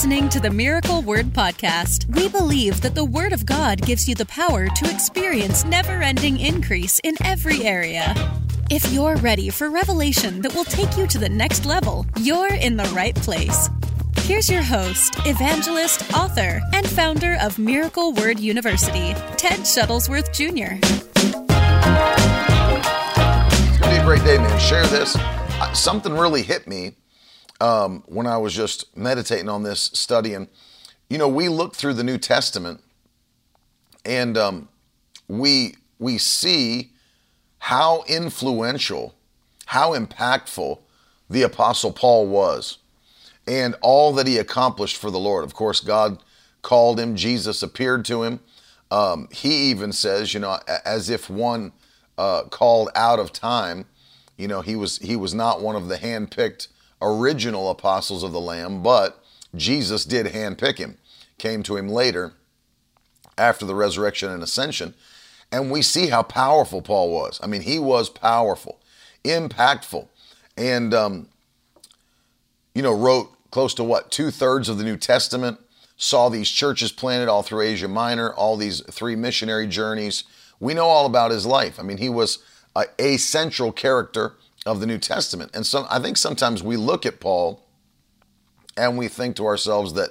listening to the Miracle Word Podcast. We believe that the Word of God gives you the power to experience never ending increase in every area. If you're ready for revelation that will take you to the next level, you're in the right place. Here's your host, evangelist, author, and founder of Miracle Word University, Ted Shuttlesworth Jr. It's going to be a great day, man. Share this. Something really hit me um, when I was just meditating on this, studying. You know, we look through the New Testament and um, we we see how influential, how impactful the Apostle Paul was, and all that he accomplished for the Lord. Of course, God called him. Jesus appeared to him. Um, he even says, you know, as if one uh, called out of time. You know, he was he was not one of the handpicked original apostles of the Lamb, but Jesus did handpick him. Came to him later after the resurrection and ascension, and we see how powerful Paul was. I mean, he was powerful, impactful, and um, you know, wrote close to what two thirds of the New Testament. Saw these churches planted all through Asia Minor, all these three missionary journeys. We know all about his life. I mean, he was a, a central character of the New Testament. And so I think sometimes we look at Paul and we think to ourselves that,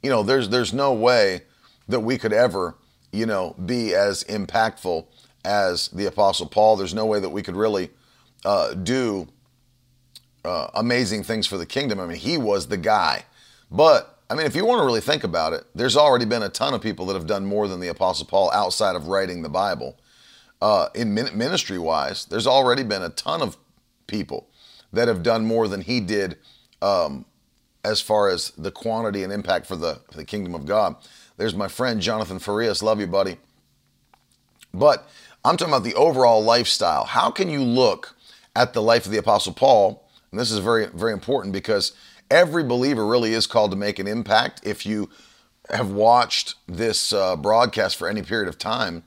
you know, there's there's no way that we could ever, you know, be as impactful as the Apostle Paul. There's no way that we could really uh, do uh, amazing things for the kingdom. I mean, he was the guy. But I mean, if you want to really think about it, there's already been a ton of people that have done more than the Apostle Paul outside of writing the Bible. Uh, in ministry wise, there's already been a ton of people that have done more than he did um, as far as the quantity and impact for the, for the kingdom of God. There's my friend Jonathan Farias. Love you, buddy. But I'm talking about the overall lifestyle. How can you look at the life of the Apostle Paul? And this is very, very important because every believer really is called to make an impact. If you have watched this uh, broadcast for any period of time,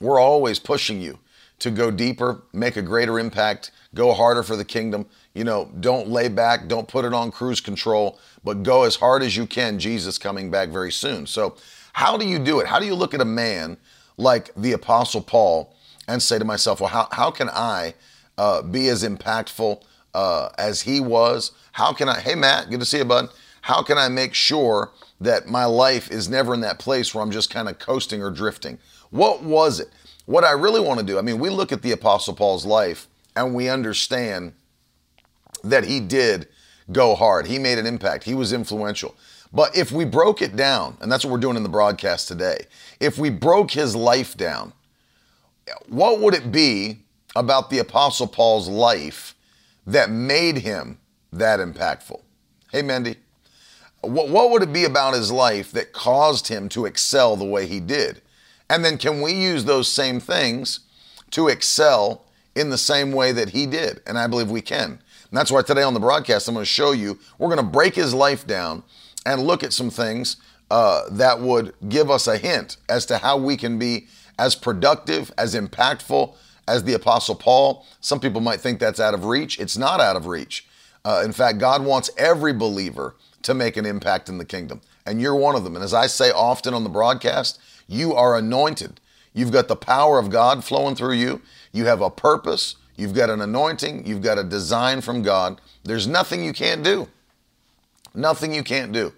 we're always pushing you to go deeper, make a greater impact, go harder for the kingdom. You know, don't lay back, don't put it on cruise control, but go as hard as you can. Jesus coming back very soon. So, how do you do it? How do you look at a man like the Apostle Paul and say to myself, well, how, how can I uh, be as impactful uh, as he was? How can I, hey, Matt, good to see you, bud. How can I make sure that my life is never in that place where I'm just kind of coasting or drifting? What was it? What I really want to do, I mean, we look at the Apostle Paul's life and we understand that he did go hard. He made an impact. He was influential. But if we broke it down, and that's what we're doing in the broadcast today, if we broke his life down, what would it be about the Apostle Paul's life that made him that impactful? Hey, Mendy, what, what would it be about his life that caused him to excel the way he did? And then can we use those same things to excel in the same way that he did? And I believe we can. And that's why today on the broadcast, I'm going to show you, we're going to break his life down and look at some things uh, that would give us a hint as to how we can be as productive, as impactful as the Apostle Paul. Some people might think that's out of reach. It's not out of reach. Uh, in fact, God wants every believer to make an impact in the kingdom, and you're one of them. And as I say often on the broadcast, you are anointed. You've got the power of God flowing through you. You have a purpose. You've got an anointing. You've got a design from God. There's nothing you can't do. Nothing you can't do.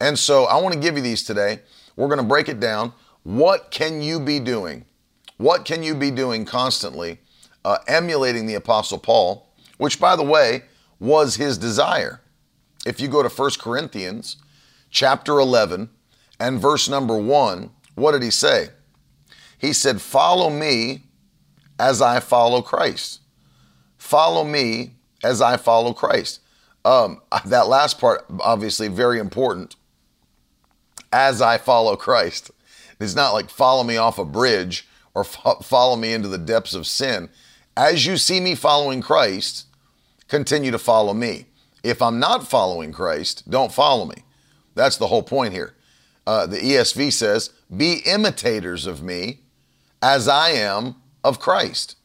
And so I want to give you these today. We're going to break it down. What can you be doing? What can you be doing constantly, uh, emulating the Apostle Paul, which, by the way, was his desire? If you go to 1 Corinthians chapter 11 and verse number 1, what did he say? He said, Follow me as I follow Christ. Follow me as I follow Christ. Um, that last part, obviously, very important. As I follow Christ. It's not like follow me off a bridge or fo- follow me into the depths of sin. As you see me following Christ, continue to follow me. If I'm not following Christ, don't follow me. That's the whole point here. Uh, the ESV says, Be imitators of me as I am of Christ.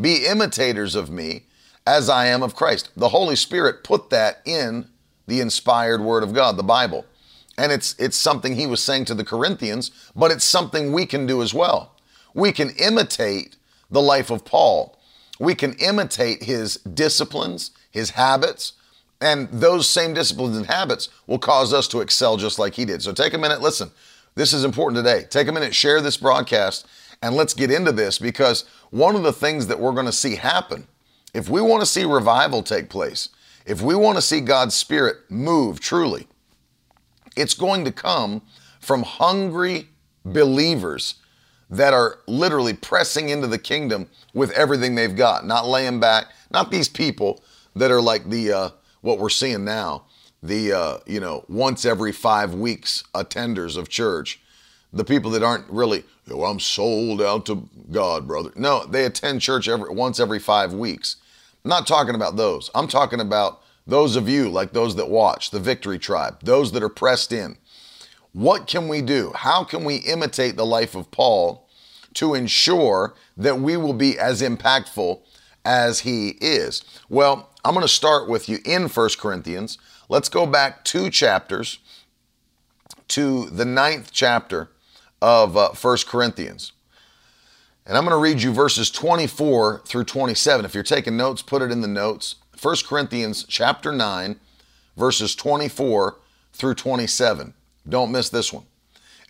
Be imitators of me as I am of Christ. The Holy Spirit put that in the inspired word of God, the Bible. And it's it's something he was saying to the Corinthians, but it's something we can do as well. We can imitate the life of Paul. We can imitate his disciplines, his habits, and those same disciplines and habits will cause us to excel just like he did. So take a minute, listen. This is important today. Take a minute, share this broadcast, and let's get into this because one of the things that we're going to see happen, if we want to see revival take place, if we want to see God's Spirit move truly, it's going to come from hungry believers that are literally pressing into the kingdom with everything they've got, not laying back, not these people that are like the uh, what we're seeing now, the uh, you know once every five weeks attenders of church, the people that aren't really, oh, I'm sold out to God, brother. No, they attend church every once every five weeks. I'm not talking about those. I'm talking about those of you like those that watch the Victory Tribe, those that are pressed in what can we do? How can we imitate the life of Paul to ensure that we will be as impactful as he is? Well, I'm going to start with you in 1 Corinthians. Let's go back two chapters to the ninth chapter of uh, 1 Corinthians. And I'm going to read you verses 24 through 27. If you're taking notes, put it in the notes. 1 Corinthians chapter 9, verses 24 through 27. Don't miss this one.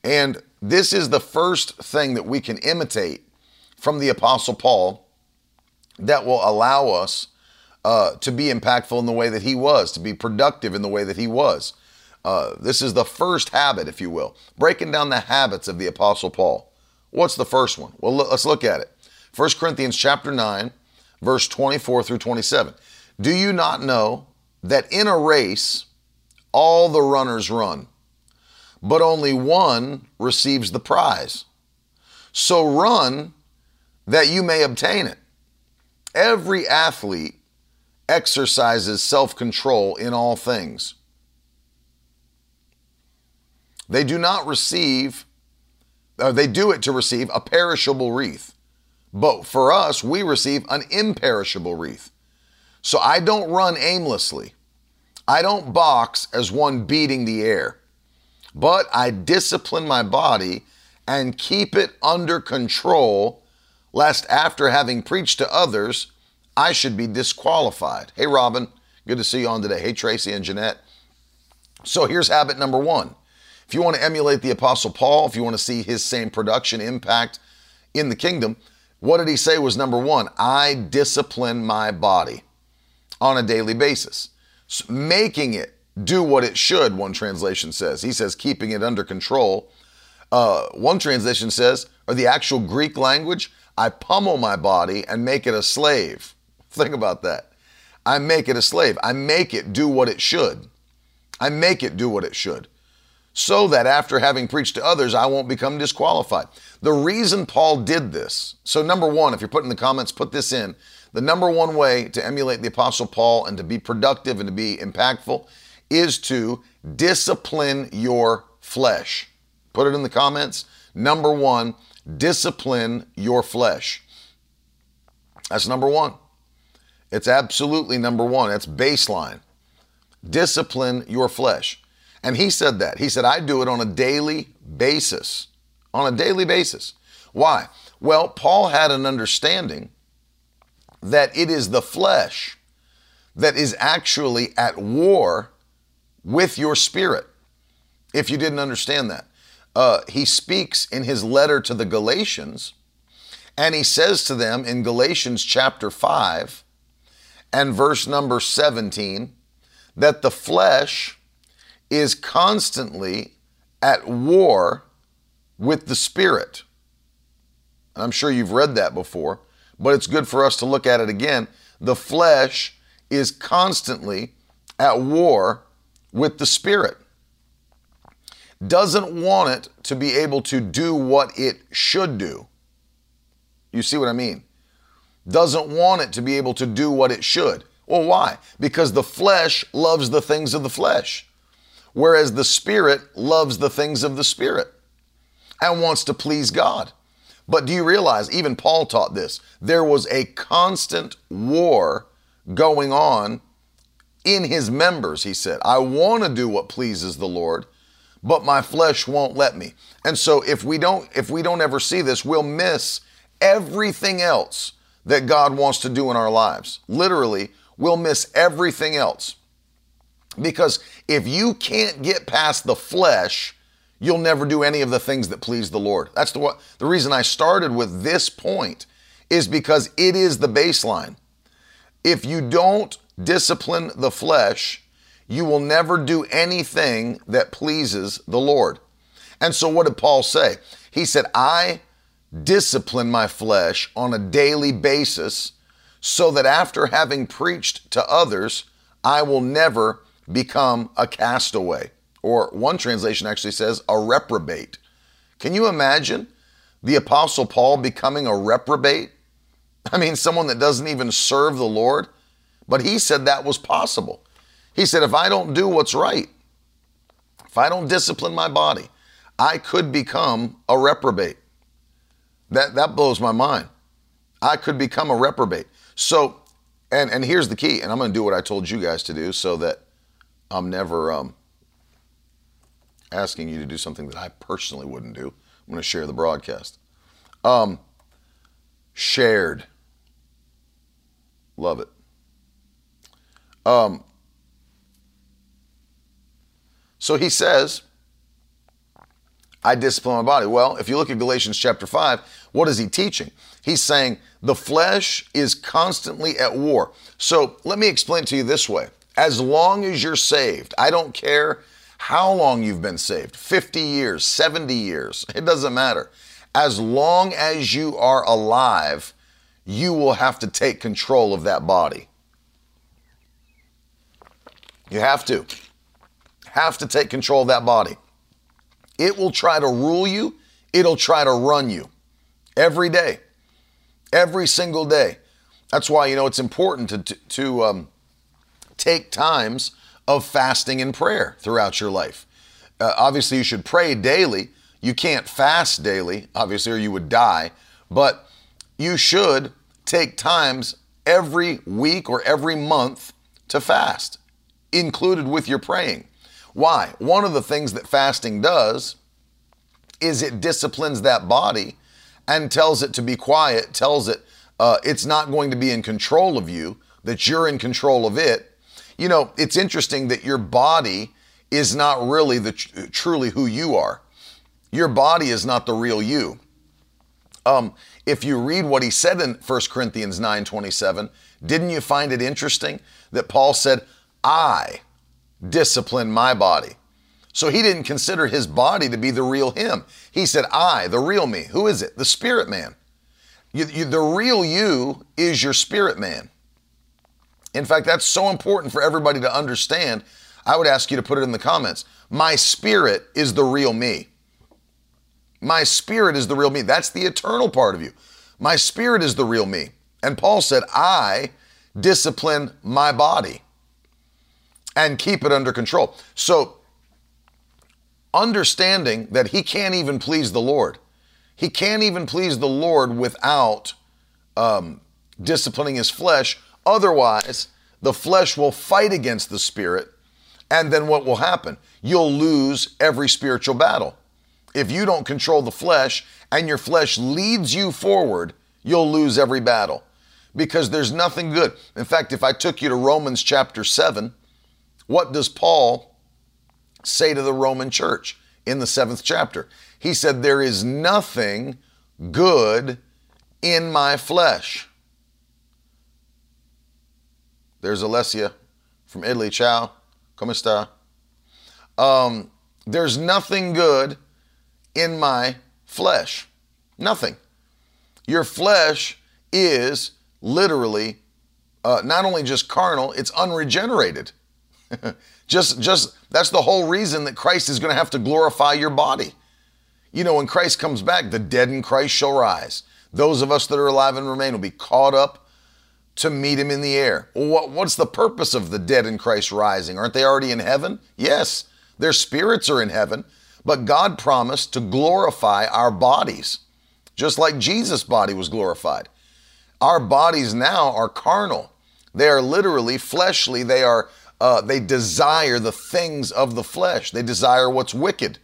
And this is the first thing that we can imitate from the Apostle Paul that will allow us uh, to be impactful in the way that he was, to be productive in the way that he was. Uh, this is the first habit, if you will, breaking down the habits of the Apostle Paul. What's the first one? Well, let's look at it. 1 Corinthians chapter 9, verse 24 through 27. Do you not know that in a race all the runners run, but only one receives the prize. So run that you may obtain it. Every athlete exercises self control in all things. They do not receive, uh, they do it to receive a perishable wreath. But for us, we receive an imperishable wreath. So I don't run aimlessly. I don't box as one beating the air but I discipline my body and keep it under control, lest after having preached to others, I should be disqualified. Hey, Robin, good to see you on today. Hey, Tracy and Jeanette. So here's habit number one. If you want to emulate the Apostle Paul, if you want to see his same production impact in the kingdom, what did he say was number one? I discipline my body on a daily basis, so making it do what it should, one translation says. He says, keeping it under control. Uh, one translation says, or the actual Greek language, I pummel my body and make it a slave. Think about that. I make it a slave. I make it do what it should. I make it do what it should. So that after having preached to others, I won't become disqualified. The reason Paul did this, so number one, if you're putting the comments, put this in. The number one way to emulate the Apostle Paul and to be productive and to be impactful is to discipline your flesh. Put it in the comments. Number one, discipline your flesh. That's number one. It's absolutely number one. That's baseline. Discipline your flesh. And he said that. He said, I do it on a daily basis. On a daily basis. Why? Well, Paul had an understanding that it is the flesh that is actually at war with your spirit, if you didn't understand that. Uh, he speaks in his letter to the Galatians, and he says to them in Galatians chapter 5 and verse number 17 that the flesh is constantly at war with the spirit. I'm sure you've read that before, but it's good for us to look at it again. The flesh is constantly at war with the Spirit. Doesn't want it to be able to do what it should do. You see what I mean? Doesn't want it to be able to do what it should. Well, why? Because the flesh loves the things of the flesh, whereas the Spirit loves the things of the Spirit and wants to please God. But do you realize, even Paul taught this, there was a constant war going on in his members, he said. I want to do what pleases the Lord, but my flesh won't let me. And so if we don't if we don't ever see this, we'll miss everything else that God wants to do in our lives. Literally, we'll miss everything else. Because if you can't get past the flesh, you'll never do any of the things that please the Lord. That's the what the reason I started with this point is because it is the baseline. If you don't discipline the flesh, you will never do anything that pleases the Lord. And so, what did Paul say? He said, I Mm. discipline my flesh on a daily basis so that after having preached to others, I will never become a castaway. Or one translation actually says a reprobate. Can you imagine the Apostle Paul becoming a reprobate? I mean, someone that doesn't even serve the Lord. But he said that was possible. He said, if I don't do what's right, if I don't discipline my body, I could become a reprobate. That, that blows my mind. I could become a reprobate. So, and, and here's the key, and I'm going to do what I told you guys to do so that I'm never um, asking you to do something that I personally wouldn't do. I'm going to share the broadcast. Um, shared. Love it. Um, so he says, I discipline my body. Well, if you look at Galatians chapter 5, what is he teaching? He's saying the flesh is constantly at war. So let me explain to you this way. As long as you're saved, I don't care how long you've been saved 50 years, 70 years, it doesn't matter. As long as you are alive, you will have to take control of that body. You have to. Have to take control of that body. It will try to rule you, it'll try to run you every day, every single day. That's why, you know, it's important to, to, um, take times of fasting and prayer throughout your life. Uh, obviously, you should pray daily. You can't fast daily, obviously, or you would die, but you should take times every week or every month to fast included with your praying. Why? One of the things that fasting does is it disciplines that body and tells it to be quiet, tells it uh, it's not going to be in control of you, that you're in control of it. You know, it's interesting that your body is not really the truly who you are. Your body is not the real you. Um, if you read what he said in 1 Corinthians 9:27, didn't you find it interesting that Paul said, I discipline my body. So he didn't consider his body to be the real him. He said, I, the real me. Who is it? The spirit man. You, you, the real you is your spirit man. In fact, that's so important for everybody to understand. I would ask you to put it in the comments. My spirit is the real me. My spirit is the real me. That's the eternal part of you. My spirit is the real me. And Paul said, I discipline my body and keep it under control. So, understanding that he can't even please the Lord, he can't even please the Lord without um, disciplining his flesh. Otherwise, the flesh will fight against the spirit. And then what will happen? You'll lose every spiritual battle. If you don't control the flesh and your flesh leads you forward, you'll lose every battle because there's nothing good. In fact, if I took you to Romans chapter 7, what does Paul say to the Roman church in the seventh chapter? He said, There is nothing good in my flesh. There's Alessia from Italy. Ciao. Come sta? Um, there's nothing good in my flesh. Nothing. Your flesh is literally uh, not only just carnal, it's unregenerated. just just that's the whole reason that Christ is going to have to glorify your body. You know, when Christ comes back, the dead in Christ shall rise. Those of us that are alive and remain will be caught up to meet him in the air. What, what's the purpose of the dead in Christ rising? Aren't they already in heaven? Yes, their spirits are in heaven, but God promised to glorify our bodies, just like Jesus' body was glorified. Our bodies now are carnal. They are literally fleshly. They are uh, they desire the things of the flesh. They desire what's wicked.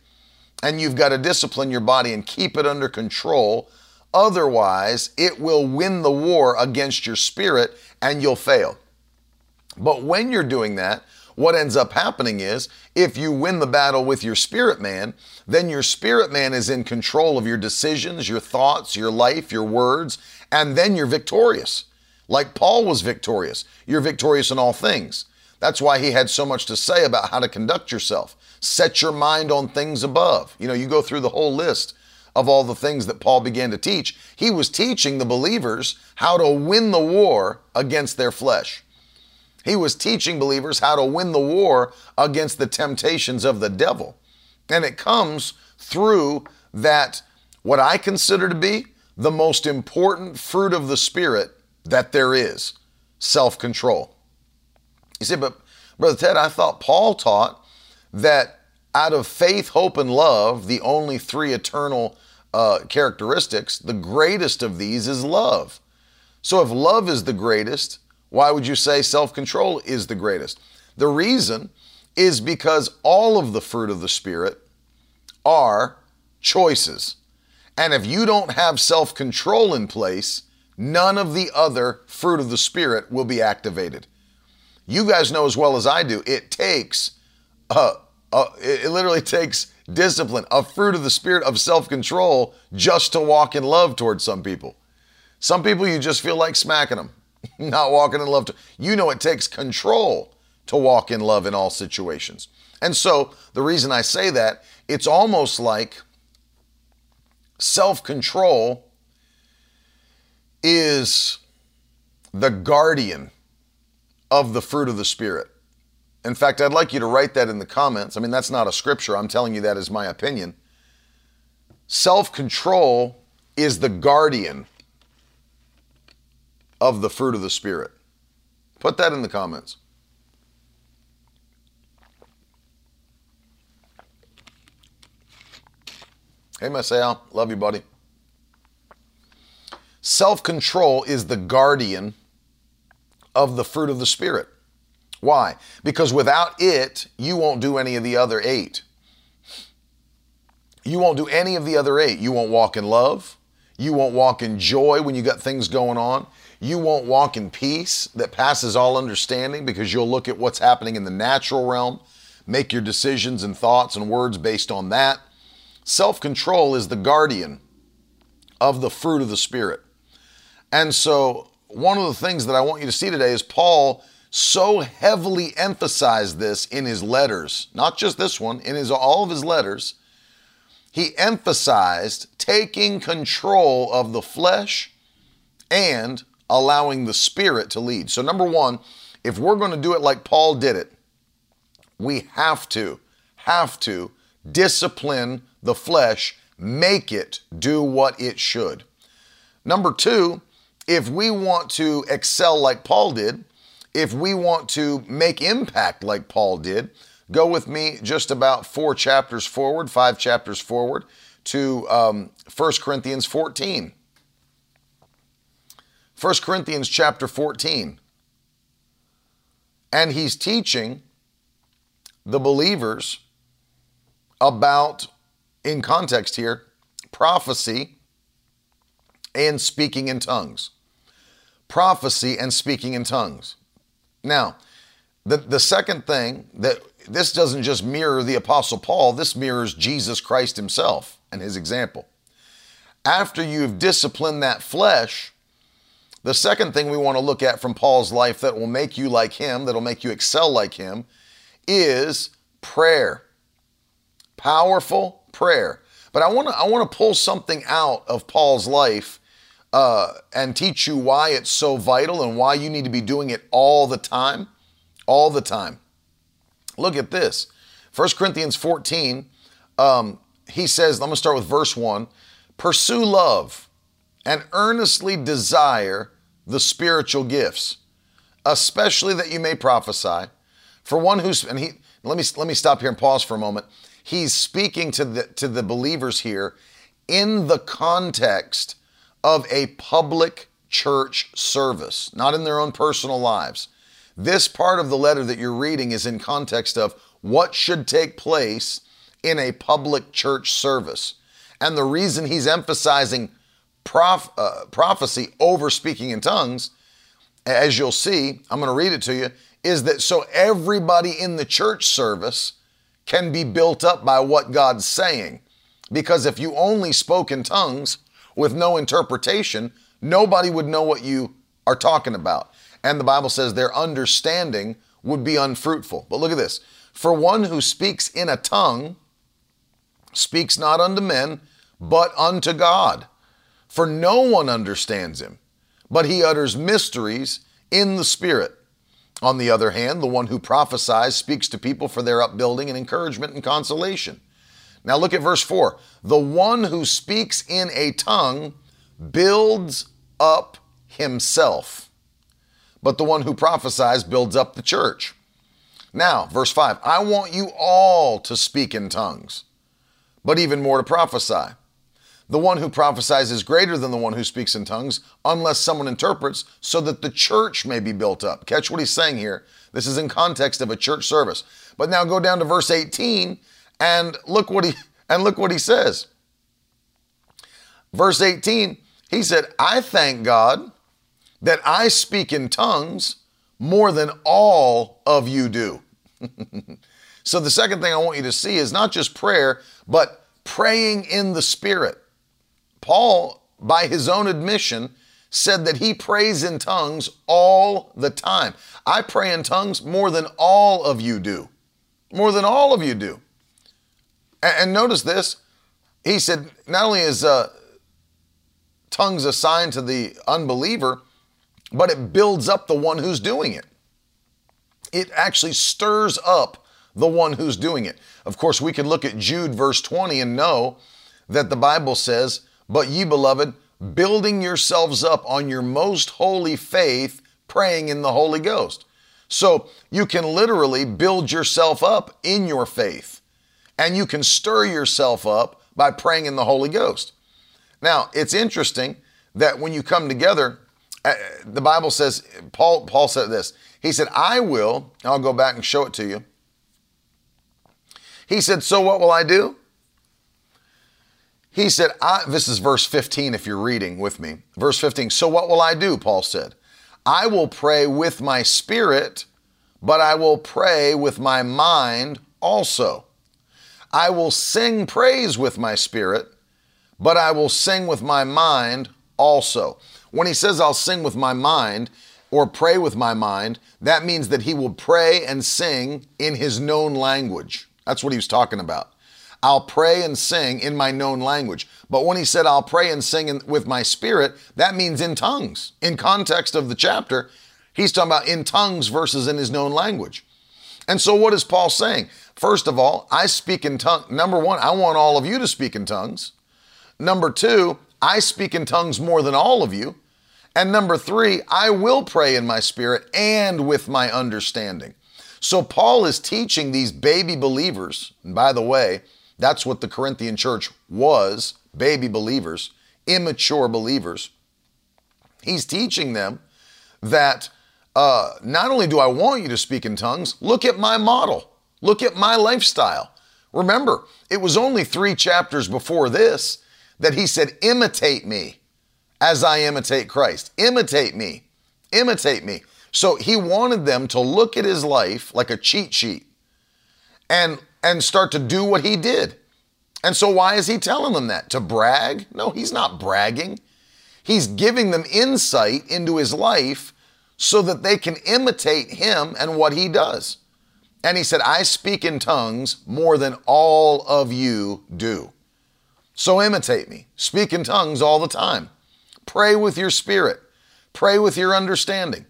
And you've got to discipline your body and keep it under control. Otherwise, it will win the war against your spirit and you'll fail. But when you're doing that, what ends up happening is if you win the battle with your spirit man, then your spirit man is in control of your decisions, your thoughts, your life, your words, and then you're victorious. Like Paul was victorious. You're victorious in all things. That's why he had so much to say about how to conduct yourself. Set your mind on things above. You know, you go through the whole list of all the things that Paul began to teach. He was teaching the believers how to win the war against their flesh. He was teaching believers how to win the war against the temptations of the devil. And it comes through that, what I consider to be the most important fruit of the Spirit that there is self control. You say, but Brother Ted, I thought Paul taught that out of faith, hope, and love, the only three eternal uh, characteristics, the greatest of these is love. So if love is the greatest, why would you say self control is the greatest? The reason is because all of the fruit of the Spirit are choices. And if you don't have self control in place, none of the other fruit of the Spirit will be activated. You guys know as well as I do, it takes, uh, uh, it literally takes discipline, a fruit of the Spirit of self control just to walk in love towards some people. Some people you just feel like smacking them, not walking in love. To, you know, it takes control to walk in love in all situations. And so the reason I say that, it's almost like self control is the guardian of the fruit of the Spirit. In fact, I'd like you to write that in the comments. I mean, that's not a scripture. I'm telling you that is my opinion. Self control is the guardian of the fruit of the Spirit. Put that in the comments. Hey, Marcel. Love you, buddy. Self control is the guardian of the fruit of the Spirit. Why? Because without it, you won't do any of the other eight. You won't do any of the other eight. You won't walk in love. You won't walk in joy when you got things going on. You won't walk in peace that passes all understanding because you'll look at what's happening in the natural realm, make your decisions and thoughts and words based on that. Self control is the guardian of the fruit of the Spirit. And so, one of the things that I want you to see today is Paul so heavily emphasized this in his letters, not just this one, in his all of his letters. He emphasized taking control of the flesh and allowing the spirit to lead. So number 1, if we're going to do it like Paul did it, we have to have to discipline the flesh, make it do what it should. Number 2, if we want to excel like Paul did, if we want to make impact like Paul did, go with me just about four chapters forward, five chapters forward to um, 1 Corinthians 14. 1 Corinthians chapter 14. And he's teaching the believers about, in context here, prophecy and speaking in tongues prophecy and speaking in tongues. Now, the, the second thing that this doesn't just mirror the Apostle Paul, this mirrors Jesus Christ himself and his example. After you've disciplined that flesh, the second thing we want to look at from Paul's life that will make you like him, that'll make you excel like him, is prayer. Powerful prayer. But I want to I want to pull something out of Paul's life uh, and teach you why it's so vital and why you need to be doing it all the time. All the time. Look at this 1 Corinthians 14, um, he says, I'm going to start with verse 1 Pursue love and earnestly desire the spiritual gifts, especially that you may prophesy. For one who's, and he, let me, let me stop here and pause for a moment. He's speaking to the, to the believers here in the context of a public church service, not in their own personal lives. This part of the letter that you're reading is in context of what should take place in a public church service. And the reason he's emphasizing prof, uh, prophecy over speaking in tongues, as you'll see, I'm going to read it to you, is that so everybody in the church service can be built up by what God's saying. Because if you only spoke in tongues with no interpretation, nobody would know what you are talking about. And the Bible says their understanding would be unfruitful. But look at this for one who speaks in a tongue speaks not unto men, but unto God. For no one understands him, but he utters mysteries in the Spirit. On the other hand, the one who prophesies speaks to people for their upbuilding and encouragement and consolation. Now look at verse 4. The one who speaks in a tongue builds up himself, but the one who prophesies builds up the church. Now, verse 5 I want you all to speak in tongues, but even more to prophesy. The one who prophesies is greater than the one who speaks in tongues, unless someone interprets, so that the church may be built up. Catch what he's saying here. This is in context of a church service. But now go down to verse 18 and look what he and look what he says. Verse 18, he said, I thank God that I speak in tongues more than all of you do. so the second thing I want you to see is not just prayer, but praying in the Spirit. Paul, by his own admission, said that he prays in tongues all the time. I pray in tongues more than all of you do. More than all of you do. And, notice this. He said, not only is uh, tongues assigned to the unbeliever, but it builds up the one who's doing it. It actually stirs up the one who's doing it. Of course, we can look at Jude verse 20 and know that the Bible says, but ye, beloved, building yourselves up on your most holy faith, praying in the Holy Ghost. So you can literally build yourself up in your faith, and you can stir yourself up by praying in the Holy Ghost. Now, it's interesting that when you come together, uh, the Bible says, Paul, Paul said this. He said, I will, I'll go back and show it to you. He said, So what will I do? He said, This is verse 15 if you're reading with me. Verse 15. So what will I do? Paul said, I will pray with my spirit, but I will pray with my mind also. I will sing praise with my spirit, but I will sing with my mind also. When he says I'll sing with my mind or pray with my mind, that means that he will pray and sing in his known language. That's what he was talking about. I'll pray and sing in my known language. But when he said, I'll pray and sing in, with my spirit, that means in tongues. In context of the chapter, he's talking about in tongues versus in his known language. And so, what is Paul saying? First of all, I speak in tongues. Number one, I want all of you to speak in tongues. Number two, I speak in tongues more than all of you. And number three, I will pray in my spirit and with my understanding. So, Paul is teaching these baby believers, and by the way, that's what the Corinthian church was baby believers, immature believers. He's teaching them that uh, not only do I want you to speak in tongues, look at my model, look at my lifestyle. Remember, it was only three chapters before this that he said, Imitate me as I imitate Christ. Imitate me. Imitate me. So he wanted them to look at his life like a cheat sheet and and start to do what he did. And so, why is he telling them that? To brag? No, he's not bragging. He's giving them insight into his life so that they can imitate him and what he does. And he said, I speak in tongues more than all of you do. So imitate me. Speak in tongues all the time. Pray with your spirit. Pray with your understanding.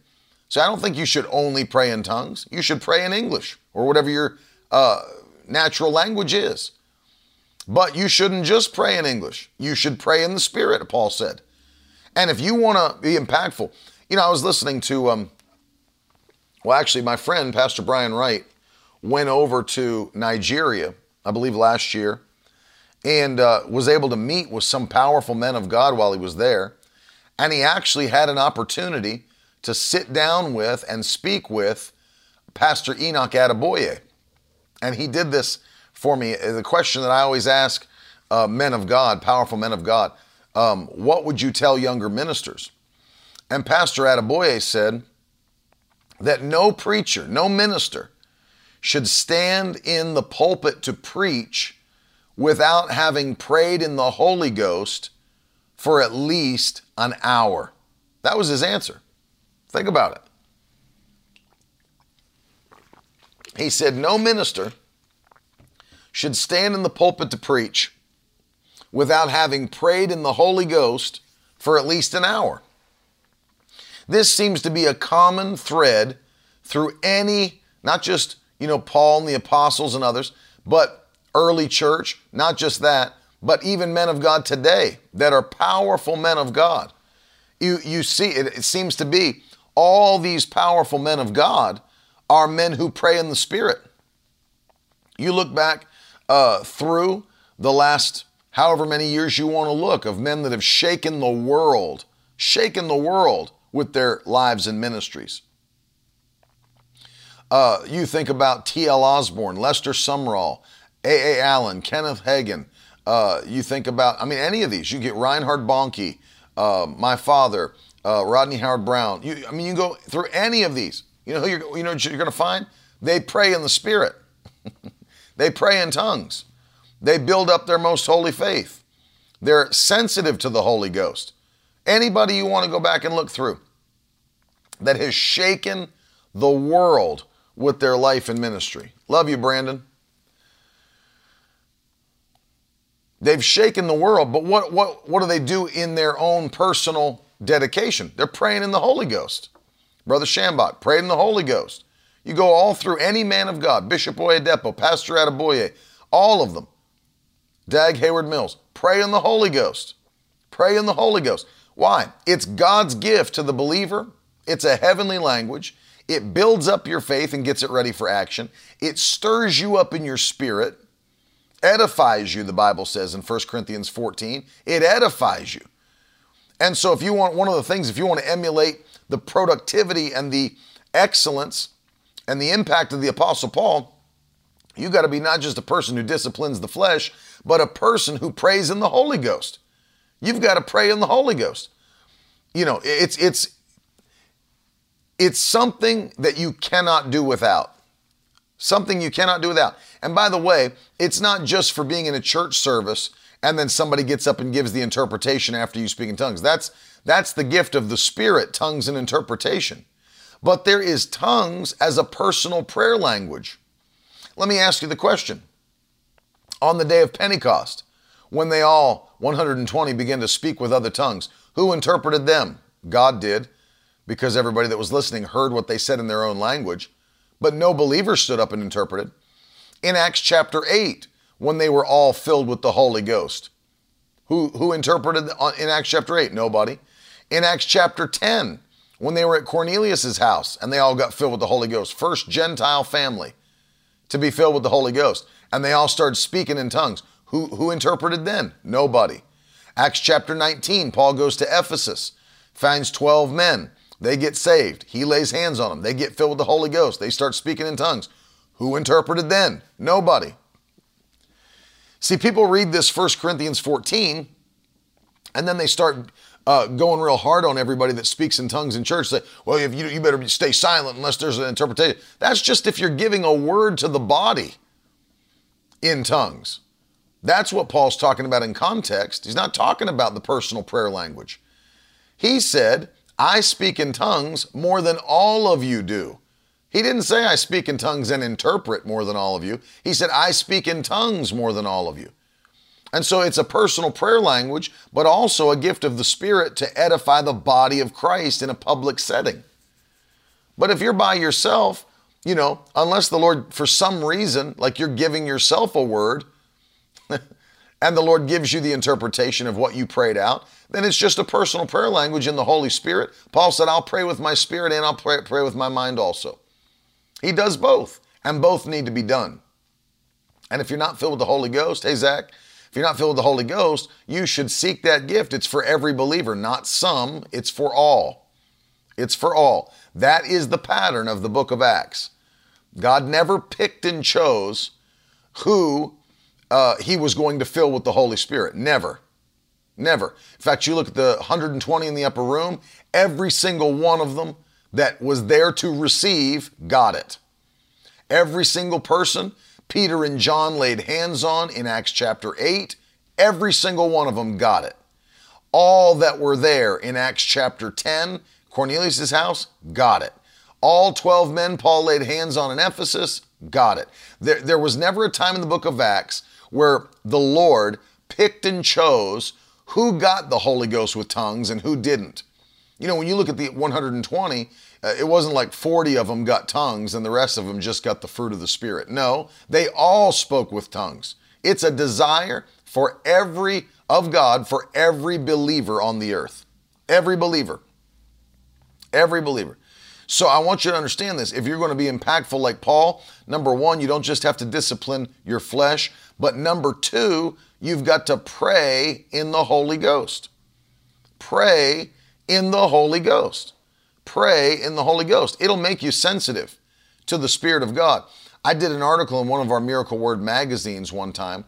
So I don't think you should only pray in tongues. You should pray in English or whatever your uh, natural language is. But you shouldn't just pray in English. You should pray in the Spirit, Paul said. And if you want to be impactful, you know, I was listening to, um, well, actually, my friend, Pastor Brian Wright, went over to Nigeria, I believe last year, and uh, was able to meet with some powerful men of God while he was there. And he actually had an opportunity to sit down with and speak with Pastor Enoch Adeboye. And he did this for me. The question that I always ask uh, men of God, powerful men of God, um, what would you tell younger ministers? And Pastor Adeboye said that no preacher, no minister should stand in the pulpit to preach without having prayed in the Holy Ghost for at least an hour. That was his answer. Think about it. He said, No minister should stand in the pulpit to preach without having prayed in the Holy Ghost for at least an hour. This seems to be a common thread through any, not just, you know, Paul and the apostles and others, but early church, not just that, but even men of God today that are powerful men of God. You, you see, it, it seems to be all these powerful men of God are men who pray in the Spirit. You look back uh, through the last however many years you want to look of men that have shaken the world, shaken the world with their lives and ministries. Uh, you think about T.L. Osborn, Lester Sumrall, A.A. Allen, Kenneth Hagin. Uh, you think about, I mean, any of these. You get Reinhard Bonnke, uh, my father, uh, Rodney Howard-Browne. You, I mean, you go through any of these. You know who you're, you know you're going to find? They pray in the Spirit. they pray in tongues. They build up their most holy faith. They're sensitive to the Holy Ghost. Anybody you want to go back and look through that has shaken the world with their life and ministry. Love you, Brandon. They've shaken the world, but what, what, what do they do in their own personal dedication? They're praying in the Holy Ghost. Brother Schambach prayed in the Holy Ghost. You go all through any man of God, Bishop Oyedepo, Pastor Adeboye, all of them. Dag Heward-Mills, pray in the Holy Ghost. Pray in the Holy Ghost. Why? It's God's gift to the believer. It's a heavenly language. It builds up your faith and gets it ready for action. It stirs you up in your spirit, edifies you, the Bible says in 1 Corinthians 14. It edifies you. And so, if you want one of the things, if you want to emulate the productivity and the excellence and the impact of the Apostle Paul, you got to be not just a person who disciplines the flesh, but a person who prays in the Holy Ghost. You've got to pray in the Holy Ghost. You know, it's it's it's something that you cannot do without. Something you cannot do without. And by the way, it's not just for being in a church service and then somebody gets up and gives the interpretation after you speak in tongues. That's that's the gift of the Spirit, tongues and interpretation. But there is tongues as a personal prayer language. Let me ask you the question. On the day of Pentecost, when they all 120 began to speak with other tongues, who interpreted them? God did because everybody that was listening heard what they said in their own language, but no believer stood up and interpreted. In Acts chapter 8, when they were all filled with the Holy Ghost, who, who interpreted uh, in Acts chapter 8? Nobody. In Acts chapter 10, when they were at Cornelius's house and they all got filled with the Holy Ghost, first Gentile family to be filled with the Holy Ghost, and they all started speaking in tongues. Who, who interpreted then? Nobody. Acts chapter 19, Paul goes to Ephesus, finds 12 men. They get saved. He lays hands on them. They get filled with the Holy Ghost. They start speaking in tongues. Who interpreted then? Nobody. See, people read this 1 Corinthians 14 and then they start uh, going real hard on everybody that speaks in tongues in church. Say, well, if you, you better stay silent unless there's an interpretation. That's just if you're giving a word to the body in tongues. That's what Paul's talking about in context. He's not talking about the personal prayer language. He said, I speak in tongues more than all of you do. He didn't say I speak in tongues and interpret more than all of you. He said I speak in tongues more than all of you. And so it's a personal prayer language, but also a gift of the Spirit to edify the body of Christ in a public setting. But if you're by yourself, you know, unless the Lord, for some reason, like you're giving yourself a word, and the Lord gives you the interpretation of what you prayed out, then it's just a personal prayer language in the Holy Spirit. Paul said, I'll pray with my spirit and I'll pray, pray with my mind also. He does both, and both need to be done. And if you're not filled with the Holy Ghost, hey, Zach, if you're not filled with the Holy Ghost, you should seek that gift. It's for every believer, not some, it's for all. It's for all. That is the pattern of the book of Acts. God never picked and chose who uh, he was going to fill with the Holy Spirit. Never. Never. In fact, you look at the 120 in the upper room, every single one of them that was there to receive got it. Every single person Peter and John laid hands on in Acts chapter 8, every single one of them got it. All that were there in Acts chapter 10, Cornelius' house, got it. All 12 men Paul laid hands on in Ephesus, got it. There, there was never a time in the book of Acts where the Lord picked and chose who got the Holy Ghost with tongues and who didn't. You know, when you look at the 120, uh, it wasn't like 40 of them got tongues and the rest of them just got the fruit of the Spirit. No, they all spoke with tongues. It's a desire for every, of God, for every believer on the earth. Every believer. Every believer. So I want you to understand this. If you're going to be impactful like Paul, number one, you don't just have to discipline your flesh, but number two, you've got to pray in the Holy Ghost. Pray in the Holy Ghost. Pray in the Holy Ghost. It'll make you sensitive to the Spirit of God. I did an article in one of our Miracle Word magazines one time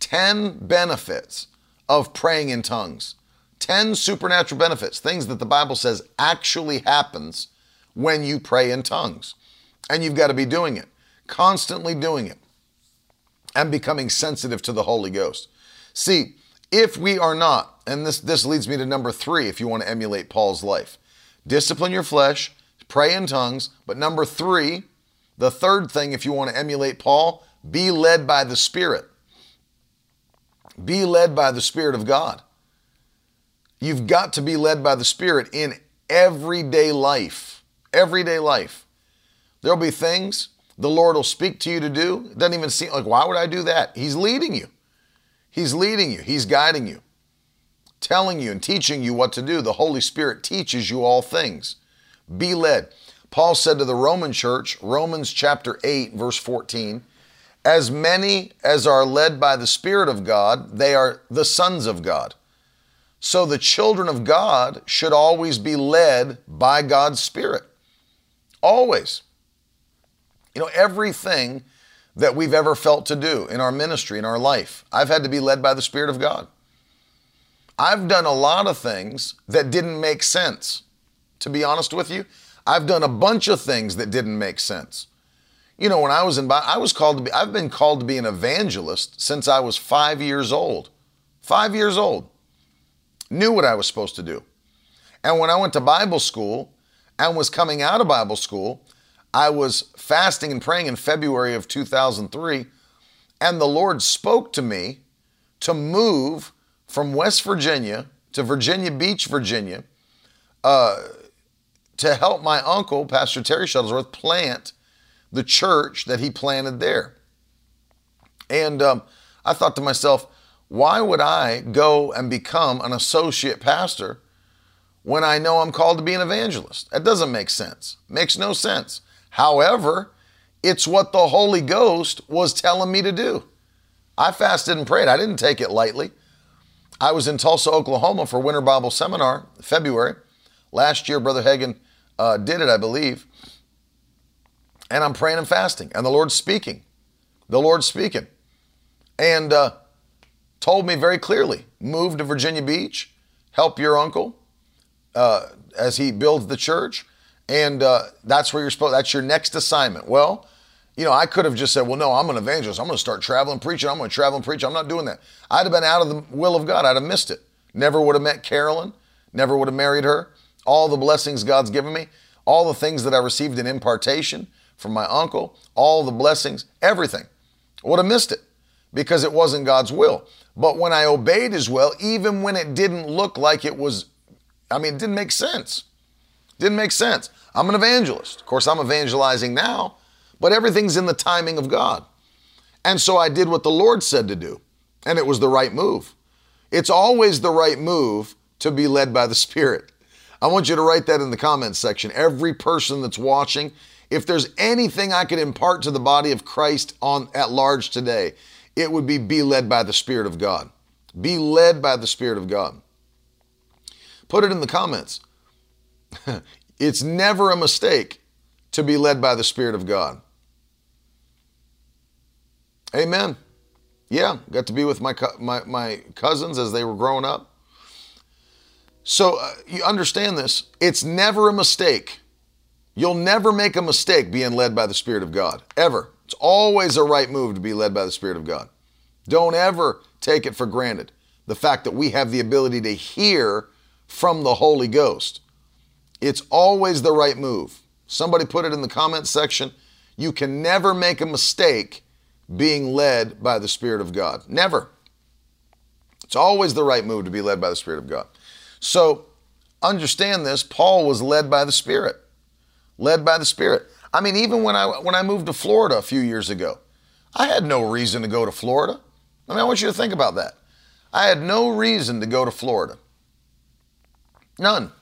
10 benefits of praying in tongues. 10 supernatural benefits, things that the Bible says actually happens when you pray in tongues. And you've got to be doing it, constantly doing it, and becoming sensitive to the Holy Ghost. See, if we are not, and this, this leads me to number three if you want to emulate Paul's life discipline your flesh, pray in tongues. But number three, the third thing, if you want to emulate Paul, be led by the Spirit. Be led by the Spirit of God. You've got to be led by the Spirit in everyday life. Everyday life. There'll be things the Lord will speak to you to do. It doesn't even seem like, why would I do that? He's leading you. He's leading you. He's guiding you, telling you and teaching you what to do. The Holy Spirit teaches you all things. Be led. Paul said to the Roman church, Romans chapter 8, verse 14, as many as are led by the Spirit of God, they are the sons of God. So the children of God should always be led by God's Spirit. Always. You know, everything that we've ever felt to do in our ministry, in our life, I've had to be led by the Spirit of God. I've done a lot of things that didn't make sense. To be honest with you, I've done a bunch of things that didn't make sense. You know, when I was in, I was called to be, I've been called to be an evangelist since I was five years old. Five years old. Knew what I was supposed to do. And when I went to Bible school and was coming out of Bible school, I was fasting and praying in February of 2003, and the Lord spoke to me to move from West Virginia to Virginia Beach, Virginia, uh, to help my uncle, Pastor Terry Shuttlesworth, plant the church that he planted there. And um, I thought to myself, why would I go and become an associate pastor when I know I'm called to be an evangelist? That doesn't make sense. Makes no sense. However, it's what the Holy Ghost was telling me to do. I fasted and prayed. I didn't take it lightly. I was in Tulsa, Oklahoma for Winter Bible Seminar, February. Last year, Brother Hagin uh, did it, I believe. And I'm praying and fasting, and the Lord's speaking. The Lord's speaking. And uh, told me very clearly move to Virginia Beach, help your uncle uh, as he builds the church and uh, that's where you're supposed. That's your next assignment. Well, you know, I could have just said, "Well, no, I'm an evangelist. I'm going to start traveling preaching. I'm going to travel and preach." I'm not doing that. I'd have been out of the will of God. I'd have missed it. Never would have met Carolyn. Never would have married her. All the blessings God's given me, all the things that I received in impartation from my uncle, all the blessings, everything, would have missed it because it wasn't God's will. But when I obeyed His will, even when it didn't look like it was, I mean, it didn't make sense. Didn't make sense. I'm an evangelist. Of course, I'm evangelizing now, but everything's in the timing of God. And so I did what the Lord said to do, and it was the right move. It's always the right move to be led by the Spirit. I want you to write that in the comments section. Every person that's watching, if there's anything I could impart to the body of Christ on at large today, it would be be led by the Spirit of God. Be led by the Spirit of God. Put it in the comments. It's never a mistake to be led by the Spirit of God. Amen. Yeah, got to be with my, my, my cousins as they were growing up. So uh, you understand this. It's never a mistake. You'll never make a mistake being led by the Spirit of God, ever. It's always a right move to be led by the Spirit of God. Don't ever take it for granted the fact that we have the ability to hear from the Holy Ghost. It's always the right move. Somebody put it in the comments section. You can never make a mistake being led by the Spirit of God. Never. It's always the right move to be led by the Spirit of God. So understand this Paul was led by the Spirit. Led by the Spirit. I mean, even when I when I moved to Florida a few years ago, I had no reason to go to Florida. I mean, I want you to think about that. I had no reason to go to Florida. None.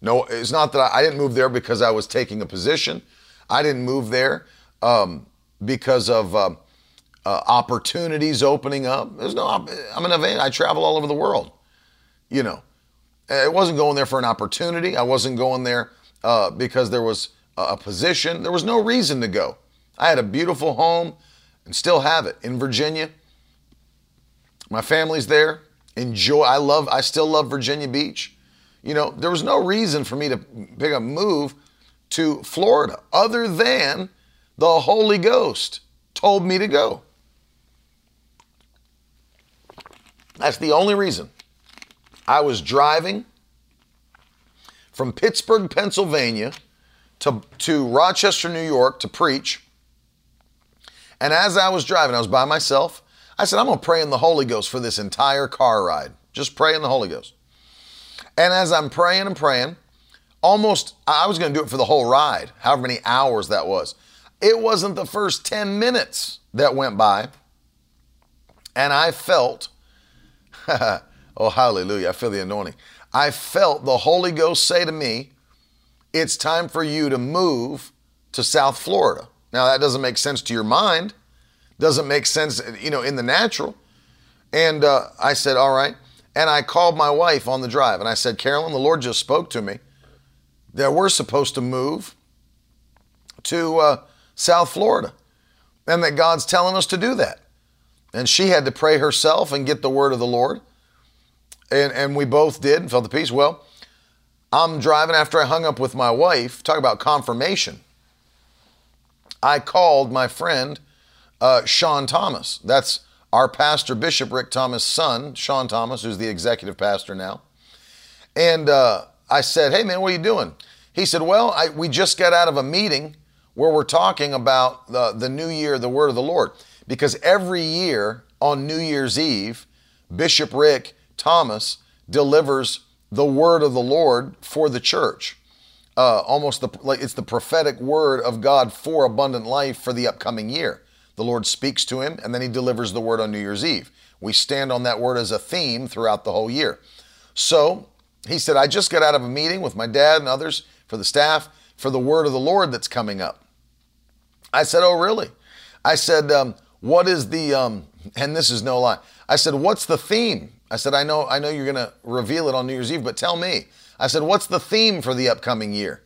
No, it's not that I, I didn't move there because I was taking a position. I didn't move there um, because of uh, uh, opportunities opening up. There's no, I'm an event. I travel all over the world. You know, I wasn't going there for an opportunity. I wasn't going there uh, because there was a position. There was no reason to go. I had a beautiful home and still have it in Virginia. My family's there. Enjoy. I love. I still love Virginia Beach. You know, there was no reason for me to pick a move to Florida other than the Holy Ghost told me to go. That's the only reason. I was driving from Pittsburgh, Pennsylvania to, to Rochester, New York to preach. And as I was driving, I was by myself. I said, I'm going to pray in the Holy Ghost for this entire car ride. Just pray in the Holy Ghost. And as I'm praying and praying, almost, I was going to do it for the whole ride, however many hours that was. It wasn't the first 10 minutes that went by. And I felt, oh, hallelujah, I feel the anointing. I felt the Holy Ghost say to me, It's time for you to move to South Florida. Now, that doesn't make sense to your mind, doesn't make sense, you know, in the natural. And uh, I said, All right. And I called my wife on the drive and I said, Carolyn, the Lord just spoke to me that we're supposed to move to uh, South Florida and that God's telling us to do that. And she had to pray herself and get the word of the Lord. And, and we both did and felt the peace. Well, I'm driving after I hung up with my wife. Talk about confirmation. I called my friend uh, Sean Thomas. That's our pastor, Bishop Rick Thomas' son, Sean Thomas, who's the executive pastor now. And uh, I said, Hey, man, what are you doing? He said, Well, I, we just got out of a meeting where we're talking about the, the new year, the word of the Lord. Because every year on New Year's Eve, Bishop Rick Thomas delivers the word of the Lord for the church. Uh, almost the, like it's the prophetic word of God for abundant life for the upcoming year. The Lord speaks to him, and then he delivers the word on New Year's Eve. We stand on that word as a theme throughout the whole year. So he said, I just got out of a meeting with my dad and others for the staff for the word of the Lord that's coming up. I said, Oh, really? I said, um, What is the, um, and this is no lie. I said, What's the theme? I said, I know, I know you're going to reveal it on New Year's Eve, but tell me. I said, What's the theme for the upcoming year?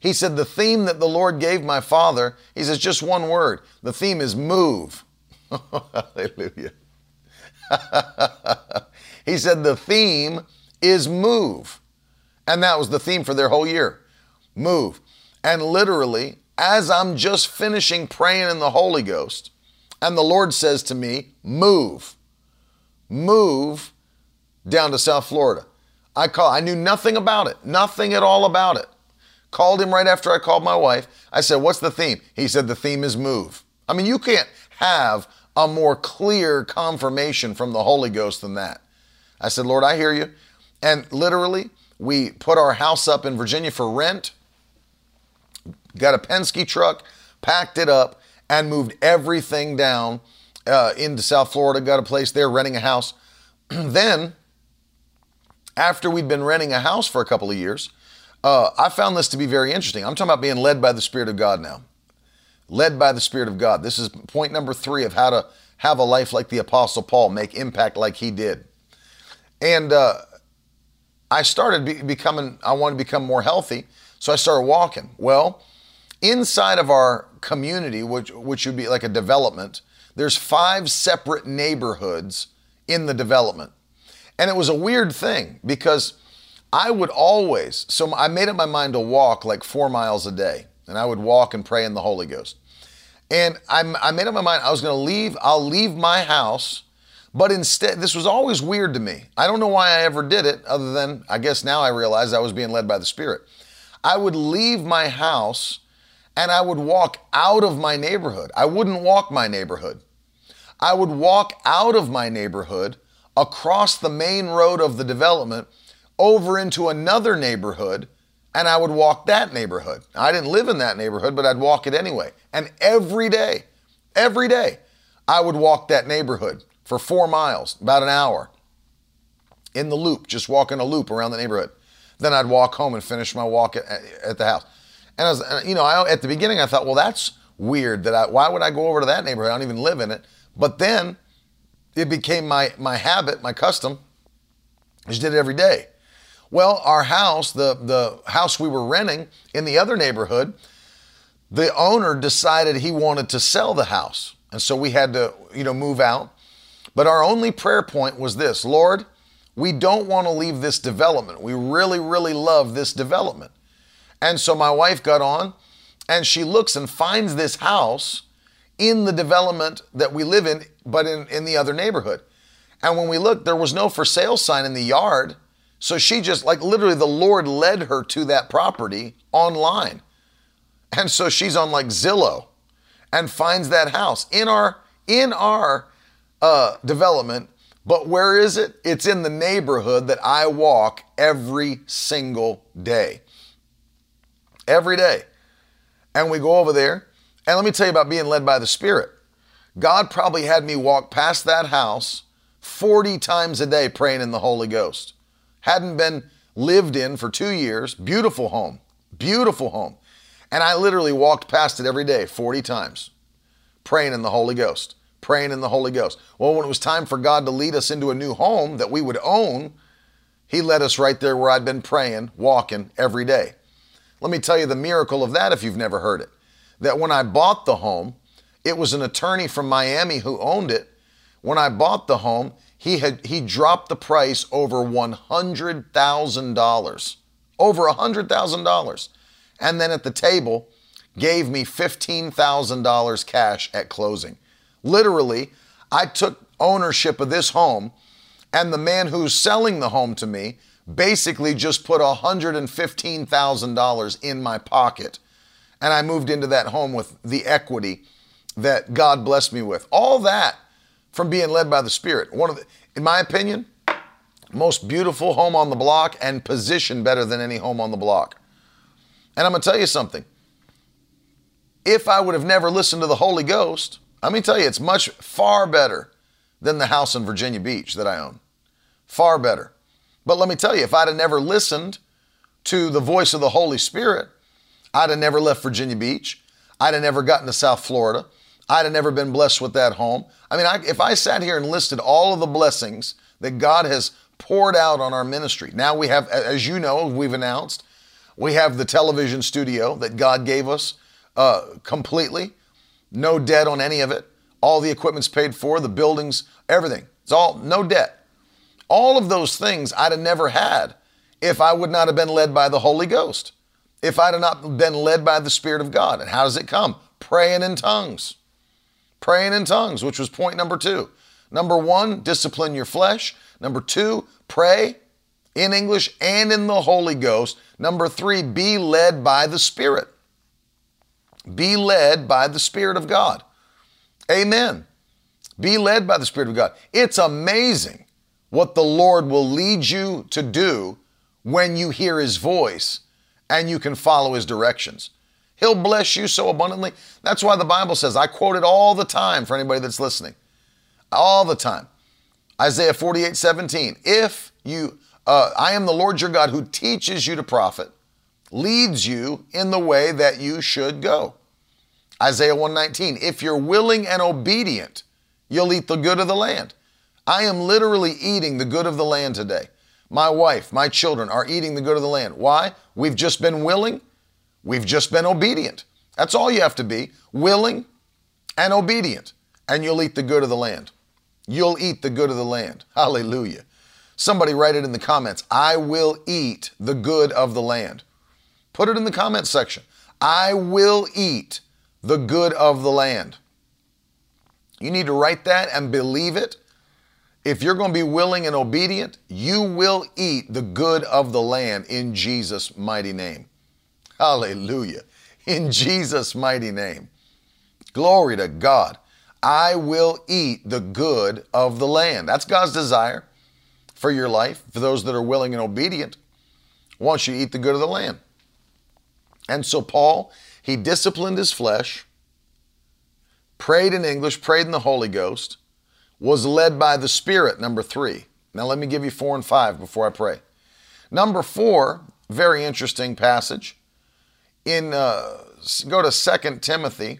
He said, The theme that the Lord gave my father, he says, just one word. The theme is move. Hallelujah. he said, The theme is move. And that was the theme for their whole year move. And literally, as I'm just finishing praying in the Holy Ghost, and the Lord says to me, Move, move down to South Florida. I call, I knew nothing about it, nothing at all about it. Called him right after I called my wife. I said, What's the theme? He said, The theme is move. I mean, you can't have a more clear confirmation from the Holy Ghost than that. I said, Lord, I hear you. And literally, we put our house up in Virginia for rent, got a Penske truck, packed it up, and moved everything down uh, into South Florida, got a place there, renting a house. then, after we'd been renting a house for a couple of years, uh, I found this to be very interesting. I'm talking about being led by the Spirit of God now. Led by the Spirit of God. This is point number three of how to have a life like the Apostle Paul, make impact like he did. And uh, I started be- becoming, I wanted to become more healthy. So I started walking. Well, inside of our community, which, which would be like a development, there's five separate neighborhoods in the development. And it was a weird thing because I would always, so I made up my mind to walk like four miles a day, and I would walk and pray in the Holy Ghost. And I, I made up my mind I was going to leave, I'll leave my house, but instead, this was always weird to me. I don't know why I ever did it, other than I guess now I realize I was being led by the Spirit. I would leave my house and I would walk out of my neighborhood. I wouldn't walk my neighborhood. I would walk out of my neighborhood across the main road of the development over into another neighborhood and I would walk that neighborhood. I didn't live in that neighborhood, but I'd walk it anyway. And every day, every day, I would walk that neighborhood for four miles, about an hour, in the loop, just walking a loop around the neighborhood. Then I'd walk home and finish my walk at, at the house. And I was, you know, I, at the beginning I thought, well, that's weird. That I, why would I go over to that neighborhood? I don't even live in it. But then it became my my habit, my custom. I just did it every day. Well, our house, the the house we were renting in the other neighborhood, the owner decided he wanted to sell the house, and so we had to, you know, move out. But our only prayer point was this: Lord, we don't want to leave this development. We really, really love this development. And so my wife got on, and she looks and finds this house in the development that we live in, but in, in the other neighborhood. And when we looked, there was no for sale sign in the yard. So she just, like literally, the Lord led her to that property online. And so she's on like Zillow and finds that house in our in our uh, development. But where is it? It's in the neighborhood that I walk every single day. Every day. And we go over there and let me tell you about being led by the Spirit. God probably had me walk past that house 40 times a day praying in the Holy Ghost. Hadn't been lived in for two years. Beautiful home. Beautiful home. And I literally walked past it every day 40 times, praying in the Holy Ghost. Praying in the Holy Ghost. Well, when it was time for God to lead us into a new home that we would own, He led us right there where I'd been praying, walking every day. Let me tell you the miracle of that if you've never heard it that when I bought the home, it was an attorney from Miami who owned it. When I bought the home, he had he dropped the price over one hundred thousand dollars, over a hundred thousand dollars, and then at the table gave me fifteen thousand dollars cash at closing. Literally, I took ownership of this home, and the man who's selling the home to me basically just put hundred and fifteen thousand dollars in my pocket and I moved into that home with the equity that God blessed me with. All that from being led by the Spirit. One of the, in my opinion, most beautiful home on the block and positioned better than any home on the block. And I'm going to tell you something. If I would have never listened to the Holy Ghost, let me tell you, it's much far better than the house in Virginia Beach that I own. Far better. But let me tell you, if I'd have never listened to the voice of the Holy Spirit, I'd have never left Virginia Beach. I'd have never gotten to South Florida. I'd have never been blessed with that home. I mean, I, if I sat here and listed all of the blessings that God has poured out on our ministry, now we have, as you know, we've announced, we have the television studio that God gave us uh, completely, no debt on any of it. All the equipment's paid for, the buildings, everything. It's all no debt. All of those things I'd have never had if I would not have been led by the Holy Ghost if I'd have not been led by the Spirit of God. And how does it come? Praying in tongues. Praying in tongues, which was point number two. Number one, discipline your flesh. Number two, pray in English and in the Holy Ghost. Number three, be led by the Spirit. Be led by the Spirit of God. Amen. Be led by the Spirit of God. It's amazing what the Lord will lead you to do when you hear His voice and you can follow his directions. He'll bless you so abundantly. That's why the Bible says, I quote it all the time for anybody that's listening. All the time. Isaiah 48 17. If you, uh, I am the Lord your God who teaches you to profit, leads you in the way that you should go. Isaiah 119. If you're willing and obedient, you'll eat the good of the land. I am literally eating the good of the land today. My wife, my children are eating the good of the land. Why? We've just been willing We've just been obedient. That's all you have to be willing and obedient, and you'll eat the good of the land. You'll eat the good of the land. Hallelujah. Somebody write it in the comments. I will eat the good of the land. Put it in the comments section. I will eat the good of the land. You need to write that and believe it. If you're going to be willing and obedient, you will eat the good of the land in Jesus' mighty name. Hallelujah. In Jesus' mighty name. Glory to God. I will eat the good of the land. That's God's desire for your life, for those that are willing and obedient. Once you eat the good of the land. And so Paul, he disciplined his flesh, prayed in English, prayed in the Holy Ghost, was led by the Spirit, number three. Now let me give you four and five before I pray. Number four, very interesting passage. In uh, go to Second Timothy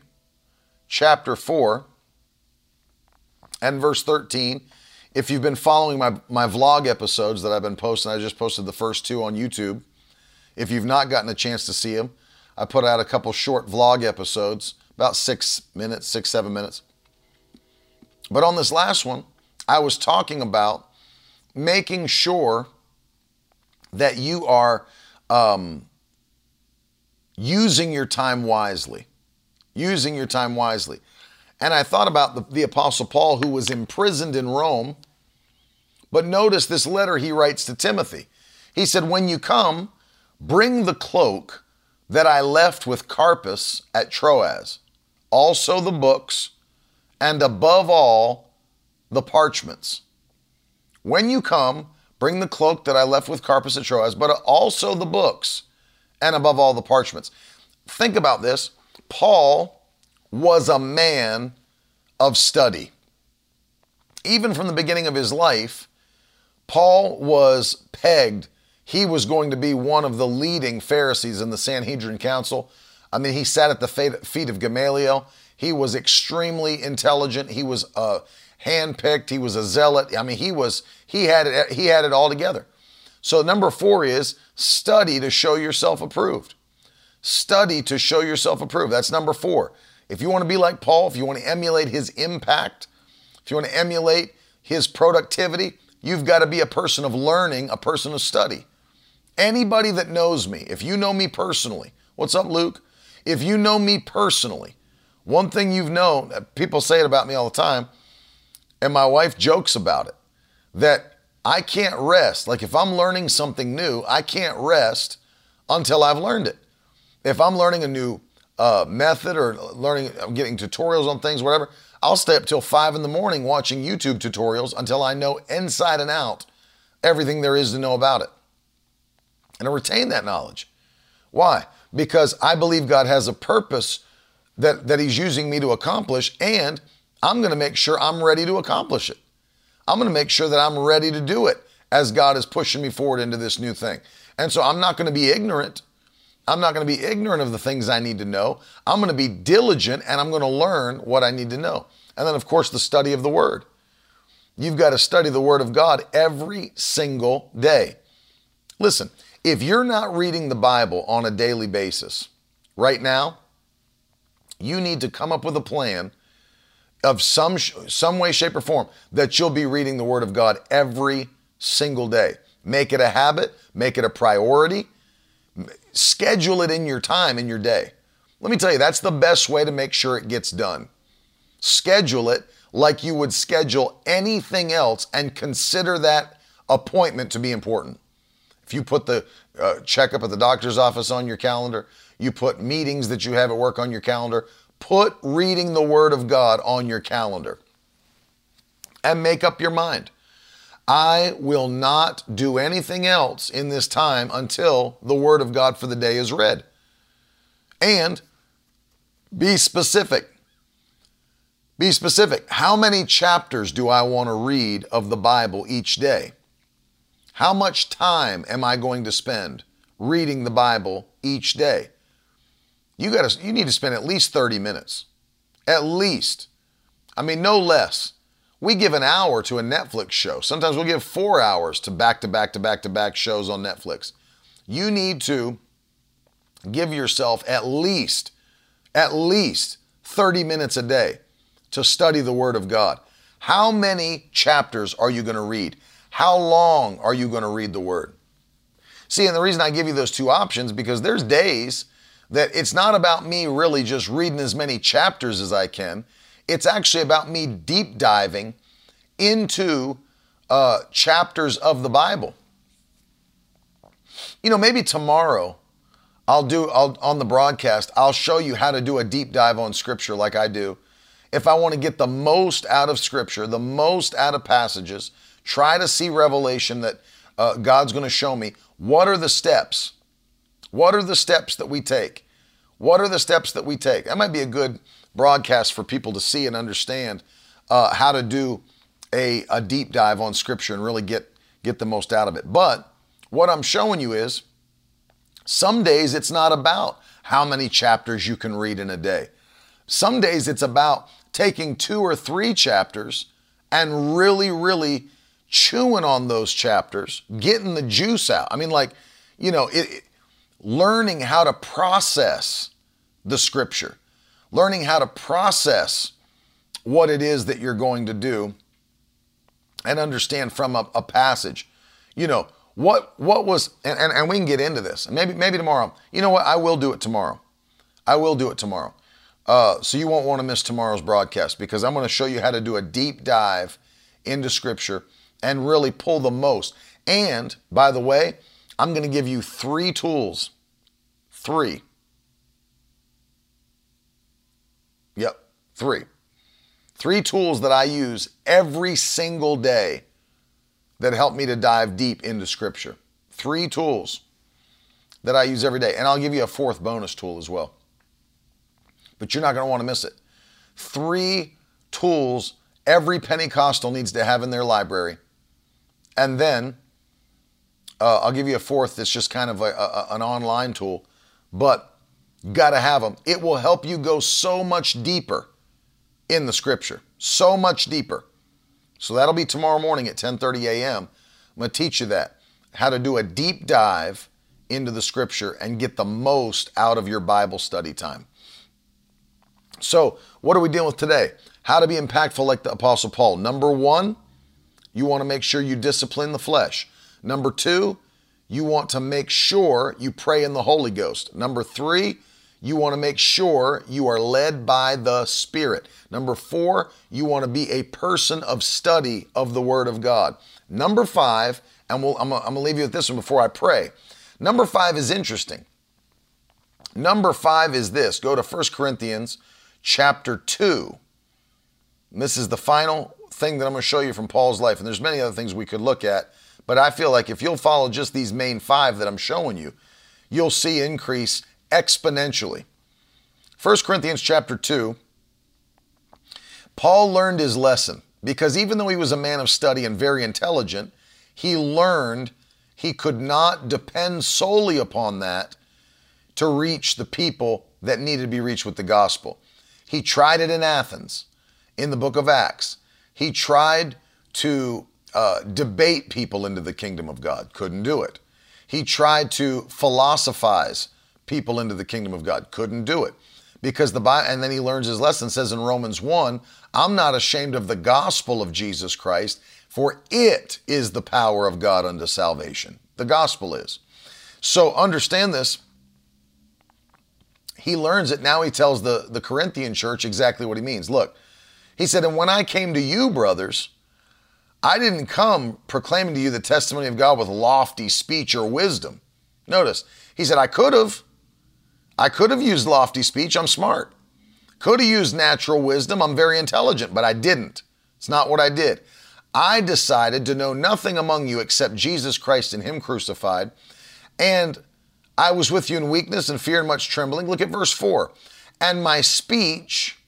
chapter 4 and verse 13. If you've been following my, my vlog episodes that I've been posting, I just posted the first two on YouTube. If you've not gotten a chance to see them, I put out a couple short vlog episodes, about six minutes, six, seven minutes. But on this last one, I was talking about making sure that you are um, using your time wisely. Using your time wisely. And I thought about the, the Apostle Paul, who was imprisoned in Rome. But notice this letter he writes to Timothy. He said, When you come, bring the cloak that I left with Carpus at Troas, also the books, and above all, the parchments. When you come, bring the cloak that I left with Carpus at Troas, but also the books, and above all, the parchments. Think about this. Paul was a man of study. Even from the beginning of his life, Paul was pegged he was going to be one of the leading Pharisees in the Sanhedrin Council. I mean, he sat at the feet of Gamaliel. He was extremely intelligent. He was uh, handpicked. He was a zealot. I mean, he was he had it he had it all together. So number four is study to show yourself approved. Study to show yourself approved. That's number four. If you want to be like Paul, if you want to emulate his impact, if you want to emulate his productivity, you've got to be a person of learning, a person of study. Anybody that knows me, if you know me personally, what's up, Luke? If you know me personally, one thing you've known, people say it about me all the time, and my wife jokes about it, that I can't rest. Like if I'm learning something new, I can't rest until I've learned it. If I'm learning a new uh, method or learning, I'm getting tutorials on things, whatever, I'll stay up till five in the morning watching YouTube tutorials until I know inside and out everything there is to know about it and to retain that knowledge. Why? Because I believe God has a purpose that, that He's using me to accomplish, and I'm going to make sure I'm ready to accomplish it. I'm going to make sure that I'm ready to do it as God is pushing me forward into this new thing. And so I'm not going to be ignorant. I'm not going to be ignorant of the things I need to know. I'm going to be diligent and I'm going to learn what I need to know. And then, of course, the study of the Word. You've got to study the Word of God every single day. Listen, if you're not reading the Bible on a daily basis right now, you need to come up with a plan of some some way shape or form that you'll be reading the word of God every single day. Make it a habit, make it a priority. Schedule it in your time in your day. Let me tell you, that's the best way to make sure it gets done. Schedule it like you would schedule anything else and consider that appointment to be important. If you put the uh, checkup at the doctor's office on your calendar, you put meetings that you have at work on your calendar, put reading the Word of God on your calendar and make up your mind. I will not do anything else in this time until the Word of God for the day is read. And be specific. Be specific. How many chapters do I want to read of the Bible each day? How much time am I going to spend reading the Bible each day? You got to you need to spend at least 30 minutes. At least. I mean no less. We give an hour to a Netflix show. Sometimes we'll give 4 hours to back to back to back to back shows on Netflix. You need to give yourself at least, at least 30 minutes a day to study the Word of God. How many chapters are you going to read? How long are you going to read the Word? See, and the reason I give you those two options because there's days that it's not about me really just reading as many chapters as I can. It's actually about me deep diving into uh, chapters of the Bible. You know, maybe tomorrow I'll do I'll, on the broadcast. I'll show you how to do a deep dive on Scripture, like I do. If I want to get the most out of Scripture, the most out of passages, try to see revelation that uh, God's going to show me. What are the steps? What are the steps that we take? What are the steps that we take? That might be a good broadcast for people to see and understand uh, how to do a, a deep dive on Scripture and really get get the most out of it. But what I'm showing you is some days it's not about how many chapters you can read in a day. Some days it's about taking two or three chapters and really, really chewing on those chapters, getting the juice out. I mean, like, you know, it, it, learning how to process the scripture, learning how to process what it is that you're going to do and understand from a, a passage. You know, what what was and, and, and we can get into this. Maybe maybe tomorrow. You know what? I will do it tomorrow. I will do it tomorrow. Uh, so you won't want to miss tomorrow's broadcast because I'm going to show you how to do a deep dive into scripture and really pull the most. And by the way, I'm going to give you three tools. Three. Yep, three. Three tools that I use every single day that help me to dive deep into Scripture. Three tools that I use every day. And I'll give you a fourth bonus tool as well. But you're not going to want to miss it. Three tools every Pentecostal needs to have in their library. And then uh, I'll give you a fourth that's just kind of a, a, an online tool, but you got to have them. It will help you go so much deeper in the scripture, so much deeper. So that'll be tomorrow morning at 10:30 a.m. I'm going to teach you that how to do a deep dive into the scripture and get the most out of your Bible study time. So, what are we dealing with today? How to be impactful like the apostle Paul. Number 1, you want to make sure you discipline the flesh. Number 2, you want to make sure you pray in the Holy Ghost. Number 3, you want to make sure you are led by the Spirit. Number four, you want to be a person of study of the Word of God. Number five, and we'll, I'm, I'm going to leave you with this one before I pray. Number five is interesting. Number five is this go to 1 Corinthians chapter 2. this is the final thing that I'm going to show you from Paul's life. And there's many other things we could look at, but I feel like if you'll follow just these main five that I'm showing you, you'll see increase exponentially. 1 Corinthians chapter 2, Paul learned his lesson because even though he was a man of study and very intelligent, he learned he could not depend solely upon that to reach the people that needed to be reached with the gospel. He tried it in Athens, in the book of Acts. He tried to uh, debate people into the kingdom of God, couldn't do it. He tried to philosophize people into the kingdom of God. Couldn't do it. Because the Bible, and then he learns his lesson, says in Romans 1, I'm not ashamed of the gospel of Jesus Christ, for it is the power of God unto salvation. The gospel is. So understand this. He learns it. Now he tells the, the Corinthian church exactly what he means. Look, he said, And when I came to you, brothers, I didn't come proclaiming to you the testimony of God with lofty speech or wisdom. Notice, he said, I could have. I could have used lofty speech, I'm smart. Could have used natural wisdom, I'm very intelligent, but I didn't. It's not what I did. I decided to know nothing among you except Jesus Christ and Him crucified. And I was with you in weakness and fear and much trembling. Look at verse 4. And my speech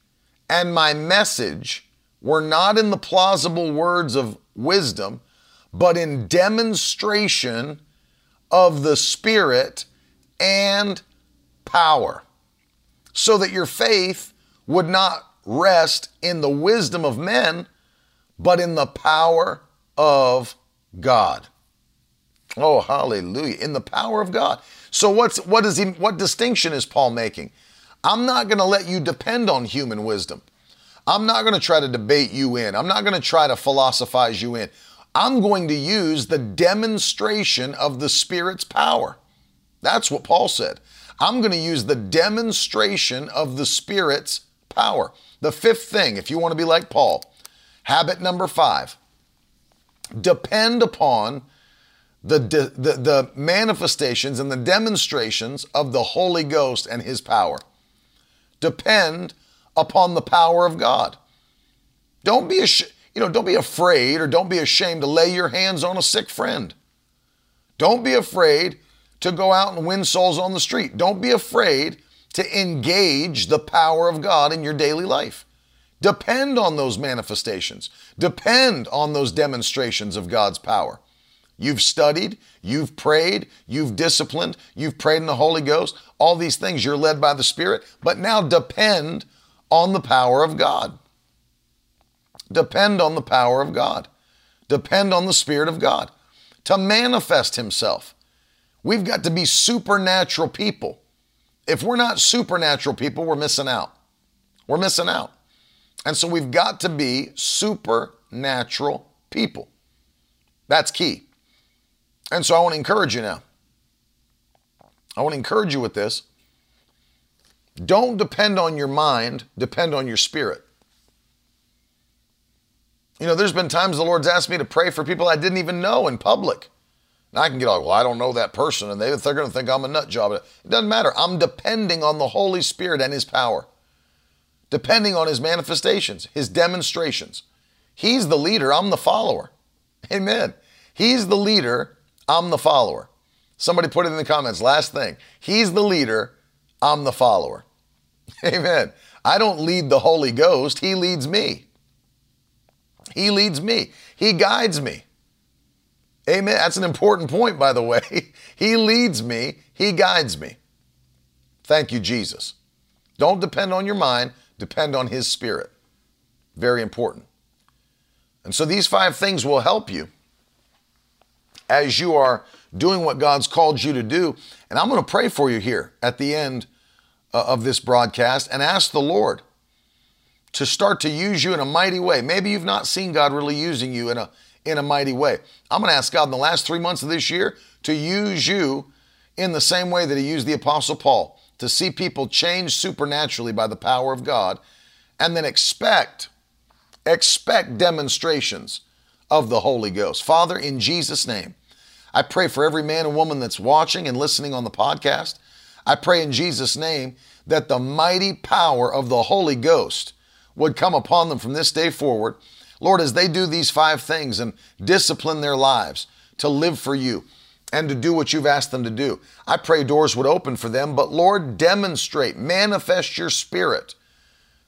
and my message were not in the plausible words of wisdom, but in demonstration of the Spirit and power, so that your faith would not rest in the wisdom of men, but in the power of God. Oh, hallelujah. In the power of God. So what's what is he what distinction is Paul making? I'm not going to let you depend on human wisdom. I'm not going to try to debate you in. I'm not going to try to philosophize you in. I'm going to use the demonstration of the Spirit's power. That's what Paul said. I'm going to use the demonstration of the Spirit's power. The fifth thing, if you want to be like Paul, habit number five depend upon the, the, the manifestations and the demonstrations of the Holy Ghost and His power. Depend upon the power of God. Don't be you know, don't be afraid or don't be ashamed to lay your hands on a sick friend. Don't be afraid to go out and win souls on the street. Don't be afraid to engage the power of God in your daily life. Depend on those manifestations. Depend on those demonstrations of God's power. You've studied, you've prayed, you've disciplined, you've prayed in the Holy Ghost, all these things, you're led by the Spirit, but now depend on the power of God. Depend on the power of God. Depend on the Spirit of God to manifest Himself. We've got to be supernatural people. If we're not supernatural people, we're missing out. We're missing out. And so we've got to be supernatural people. That's key. And so I want to encourage you now. I want to encourage you with this. Don't depend on your mind, depend on your spirit. You know, there's been times the Lord's asked me to pray for people I didn't even know in public. And I can get like, well, I don't know that person, and they, they're going to think I'm a nut job. It doesn't matter. I'm depending on the Holy Spirit and His power, depending on His manifestations, His demonstrations. He's the leader, I'm the follower. Amen. He's the leader, I'm the follower. Somebody put it in the comments. Last thing. He's the leader, I'm the follower. Amen. I don't lead the Holy Ghost, He leads me. He leads me, He guides me. Amen. That's an important point, by the way. he leads me, He guides me. Thank you, Jesus. Don't depend on your mind, depend on His Spirit. Very important. And so these five things will help you as you are doing what God's called you to do. And I'm going to pray for you here at the end Uh, of this broadcast and ask the Lord to start to use you in a mighty way. Maybe you've not seen God really using you in a in a mighty way. I'm going to ask God in the last three months of this year to use you in the same way that He used the Apostle Paul to see people change supernaturally by the power of God, and then expect, expect demonstrations of the Holy Ghost. Father, in Jesus' name, I pray for every man and woman that's watching and listening on the podcast. I pray in Jesus' name that the mighty power of the Holy Ghost would come upon them from this day forward Lord, as they do these five things and discipline their lives to live for you and to do what you've asked them to do, I pray doors would open for them. But Lord, demonstrate, manifest your spirit,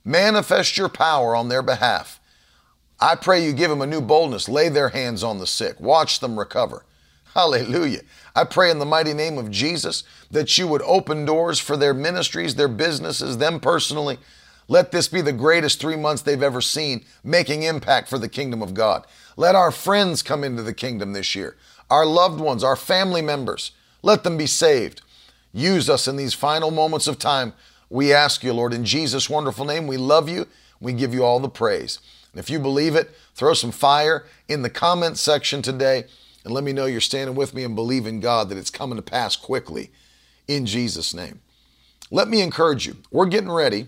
manifest your power on their behalf. I pray you give them a new boldness, lay their hands on the sick, watch them recover. Hallelujah. I pray in the mighty name of Jesus that you would open doors for their ministries, their businesses, them personally. Let this be the greatest three months they've ever seen, making impact for the kingdom of God. Let our friends come into the kingdom this year, our loved ones, our family members. Let them be saved. Use us in these final moments of time. We ask you, Lord, in Jesus' wonderful name, we love you. We give you all the praise. And if you believe it, throw some fire in the comment section today and let me know you're standing with me and believe in God that it's coming to pass quickly in Jesus' name. Let me encourage you. We're getting ready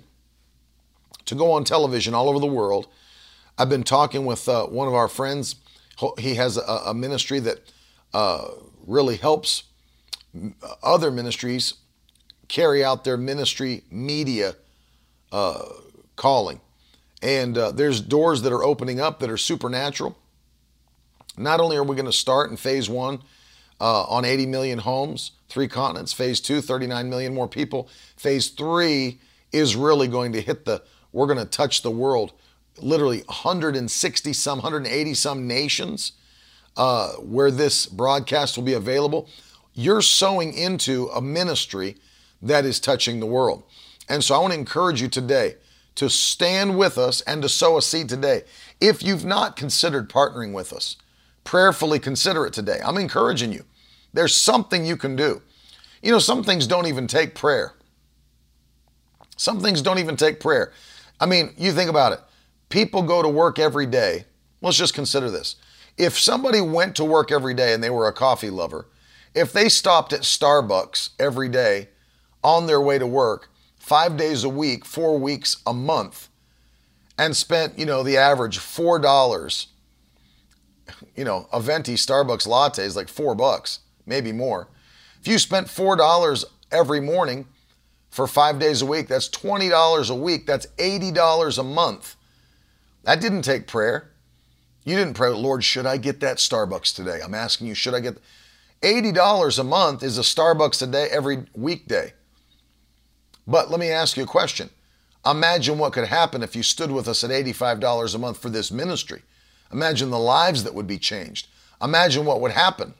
to go on television all over the world. I've been talking with uh, one of our friends. He has a, a ministry that uh, really helps other ministries carry out their ministry media uh, calling. And uh, there's doors that are opening up that are supernatural. Not only are we going to start in phase one uh, on 80 million homes, three continents, phase two, 39 million more people, phase three is really going to hit the we're going to touch the world. Literally 160 some, 180 some nations uh, where this broadcast will be available. You're sowing into a ministry that is touching the world. And so I want to encourage you today to stand with us and to sow a seed today. If you've not considered partnering with us, prayerfully consider it today. I'm encouraging you. There's something you can do. You know, some things don't even take prayer. Some things don't even take prayer. I mean, you think about it. People go to work every day. Let's just consider this. If somebody went to work every day and they were a coffee lover, if they stopped at Starbucks every day on their way to work, five days a week, four weeks a month, and spent, you know, the average $4, you know, a venti Starbucks latte is like four bucks, maybe more. If you spent $4 every morning for five days a week, that's $20 a week. That's $80 a month. That didn't take prayer. You didn't pray, Lord, should I get that Starbucks today? I'm asking you, should I get $80 a month is a Starbucks a day every weekday. But let me ask you a question. Imagine what could happen if you stood with us at $85 a month for this ministry. Imagine the lives that would be changed. Imagine what would happen.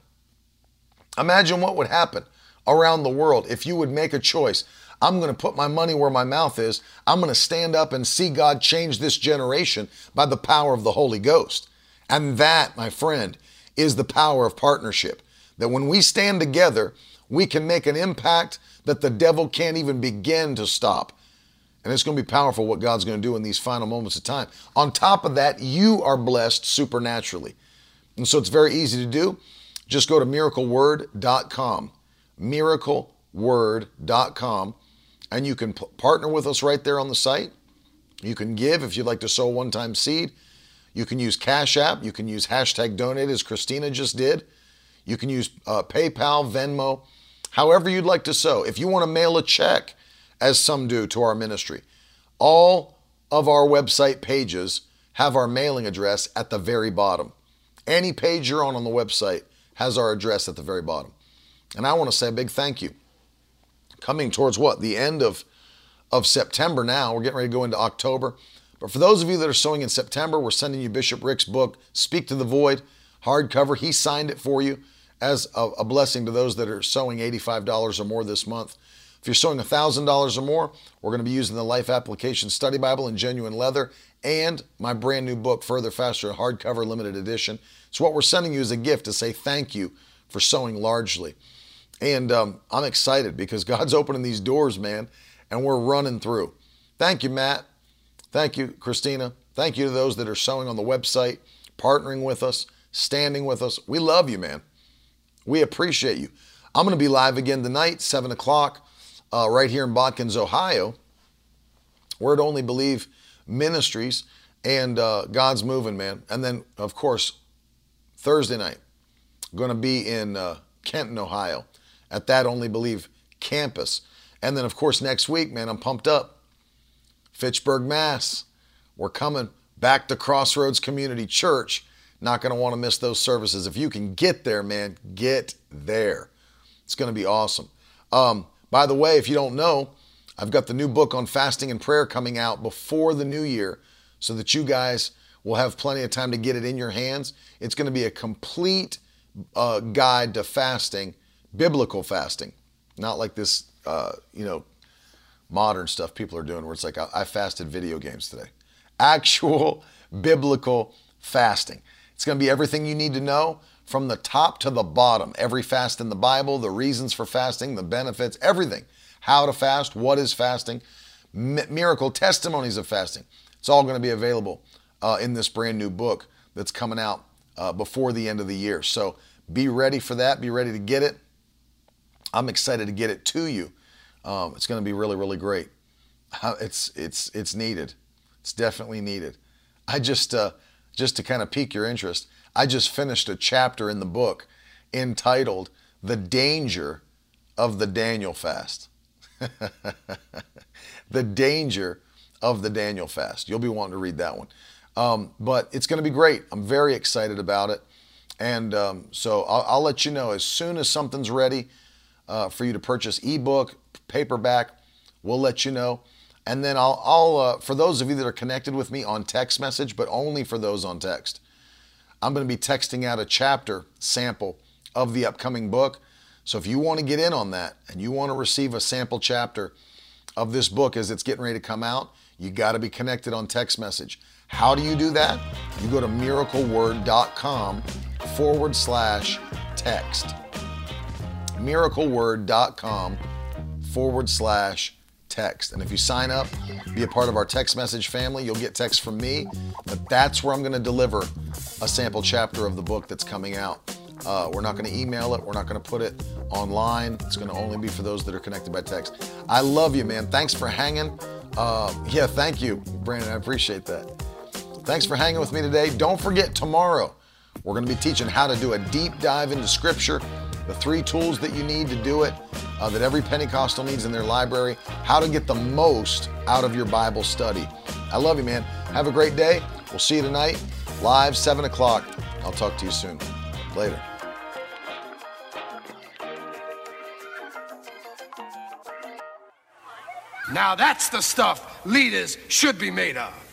Imagine what would happen around the world if you would make a choice. I'm going to put my money where my mouth is. I'm going to stand up and see God change this generation by the power of the Holy Ghost. And that, my friend, is the power of partnership. That when we stand together, we can make an impact that the devil can't even begin to stop. And it's going to be powerful what God's going to do in these final moments of time. On top of that, you are blessed supernaturally. And so it's very easy to do. Just go to miracleword.com, miracleword.com, and you can p- partner with us right there on the site. You can give if you'd like to sow one time seed. You can use Cash App. You can use hashtag donate as Christina just did. You can use uh, PayPal, Venmo, however you'd like to sow. If you want to mail a check, as some do to our ministry, all of our website pages have our mailing address at the very bottom. Any page you're on on the website has our address at the very bottom. And I want to say a big thank you. Coming towards what? The end of, of September now. We're getting ready to go into October. But for those of you that are sowing in September, we're sending you Bishop Rick's book, Speak to the Void, hardcover. He signed it for you as a, a blessing to those that are sowing $85 or more this month. If you're sowing $1,000 or more, we're going to be using the Life Application Study Bible in genuine leather and my brand new book, Further Faster, hardcover limited edition. So, what we're sending you is a gift to say thank you for sowing largely. And um, I'm excited because God's opening these doors, man, and we're running through. Thank you, Matt. Thank you, Christina. Thank you to those that are sowing on the website, partnering with us, standing with us. We love you, man. We appreciate you. I'm going to be live again tonight, 7 o'clock, uh, right here in Botkins, Ohio. Word Only Believe Ministries and uh, God's moving, man. And then, of course, Thursday night, going to be in uh, Kenton, Ohio, at that Only Believe campus. And then, of course, next week, man, I'm pumped up. Fitchburg, Mass. We're coming back to Crossroads Community Church not going to want to miss those services. If you can get there, man, get there. It's going to be awesome. Um, by the way, if you don't know, I've got the new book on fasting and prayer coming out before the new year so that you guys will have plenty of time to get it in your hands. It's going to be a complete uh, guide to fasting, biblical fasting, not like this, uh, you know, modern stuff people are doing where it's like, I, I fasted video games today. Actual biblical fasting. It's going to be everything you need to know from the top to the bottom. Every fast in the Bible, the reasons for fasting, the benefits, everything. How to fast, what is fasting, miracle testimonies of fasting. It's all going to be available uh, in this brand new book that's coming out uh, before the end of the year. So be ready for that. Be ready to get it. I'm excited to get it to you. Um, it's going to be really, really great. It's it's it's needed. It's definitely needed. I just uh, just to kind of pique your interest, I just finished a chapter in the book entitled The Danger of the Daniel Fast. the Danger of the Daniel Fast. You'll be wanting to read that one. Um, but it's going to be great. I'm very excited about it. And um, so I'll, I'll, let you know as soon as something's ready uh, for you to purchase ebook, paperback, we'll let you know. And then I'll, I'll uh, for those of you that are connected with me on text message, but only for those on text, I'm going to be texting out a chapter sample of the upcoming book. So if you want to get in on that and you want to receive a sample chapter of this book as it's getting ready to come out, you got to be connected on text message. How do you do that? You go to miracleword.com forward slash text. miracleword.com forward slash text. And if you sign up, be a part of our text message family, you'll get text from me. But that's where I'm going to deliver a sample chapter of the book that's coming out. Uh, we're not going to email it. We're not going to put it online. It's going to only be for those that are connected by text. I love you, man. Thanks for hanging. Uh, yeah, thank you, Brandon. I appreciate that. Thanks for hanging with me today. Don't forget, tomorrow, we're going to be teaching how to do a deep dive into Scripture, the three tools that you need to do it, uh, that every Pentecostal needs in their library, how to get the most out of your Bible study. I love you, man. Have a great day. We'll see you tonight, live, 7 o'clock. I'll talk to you soon. Later. Now that's the stuff leaders should be made of.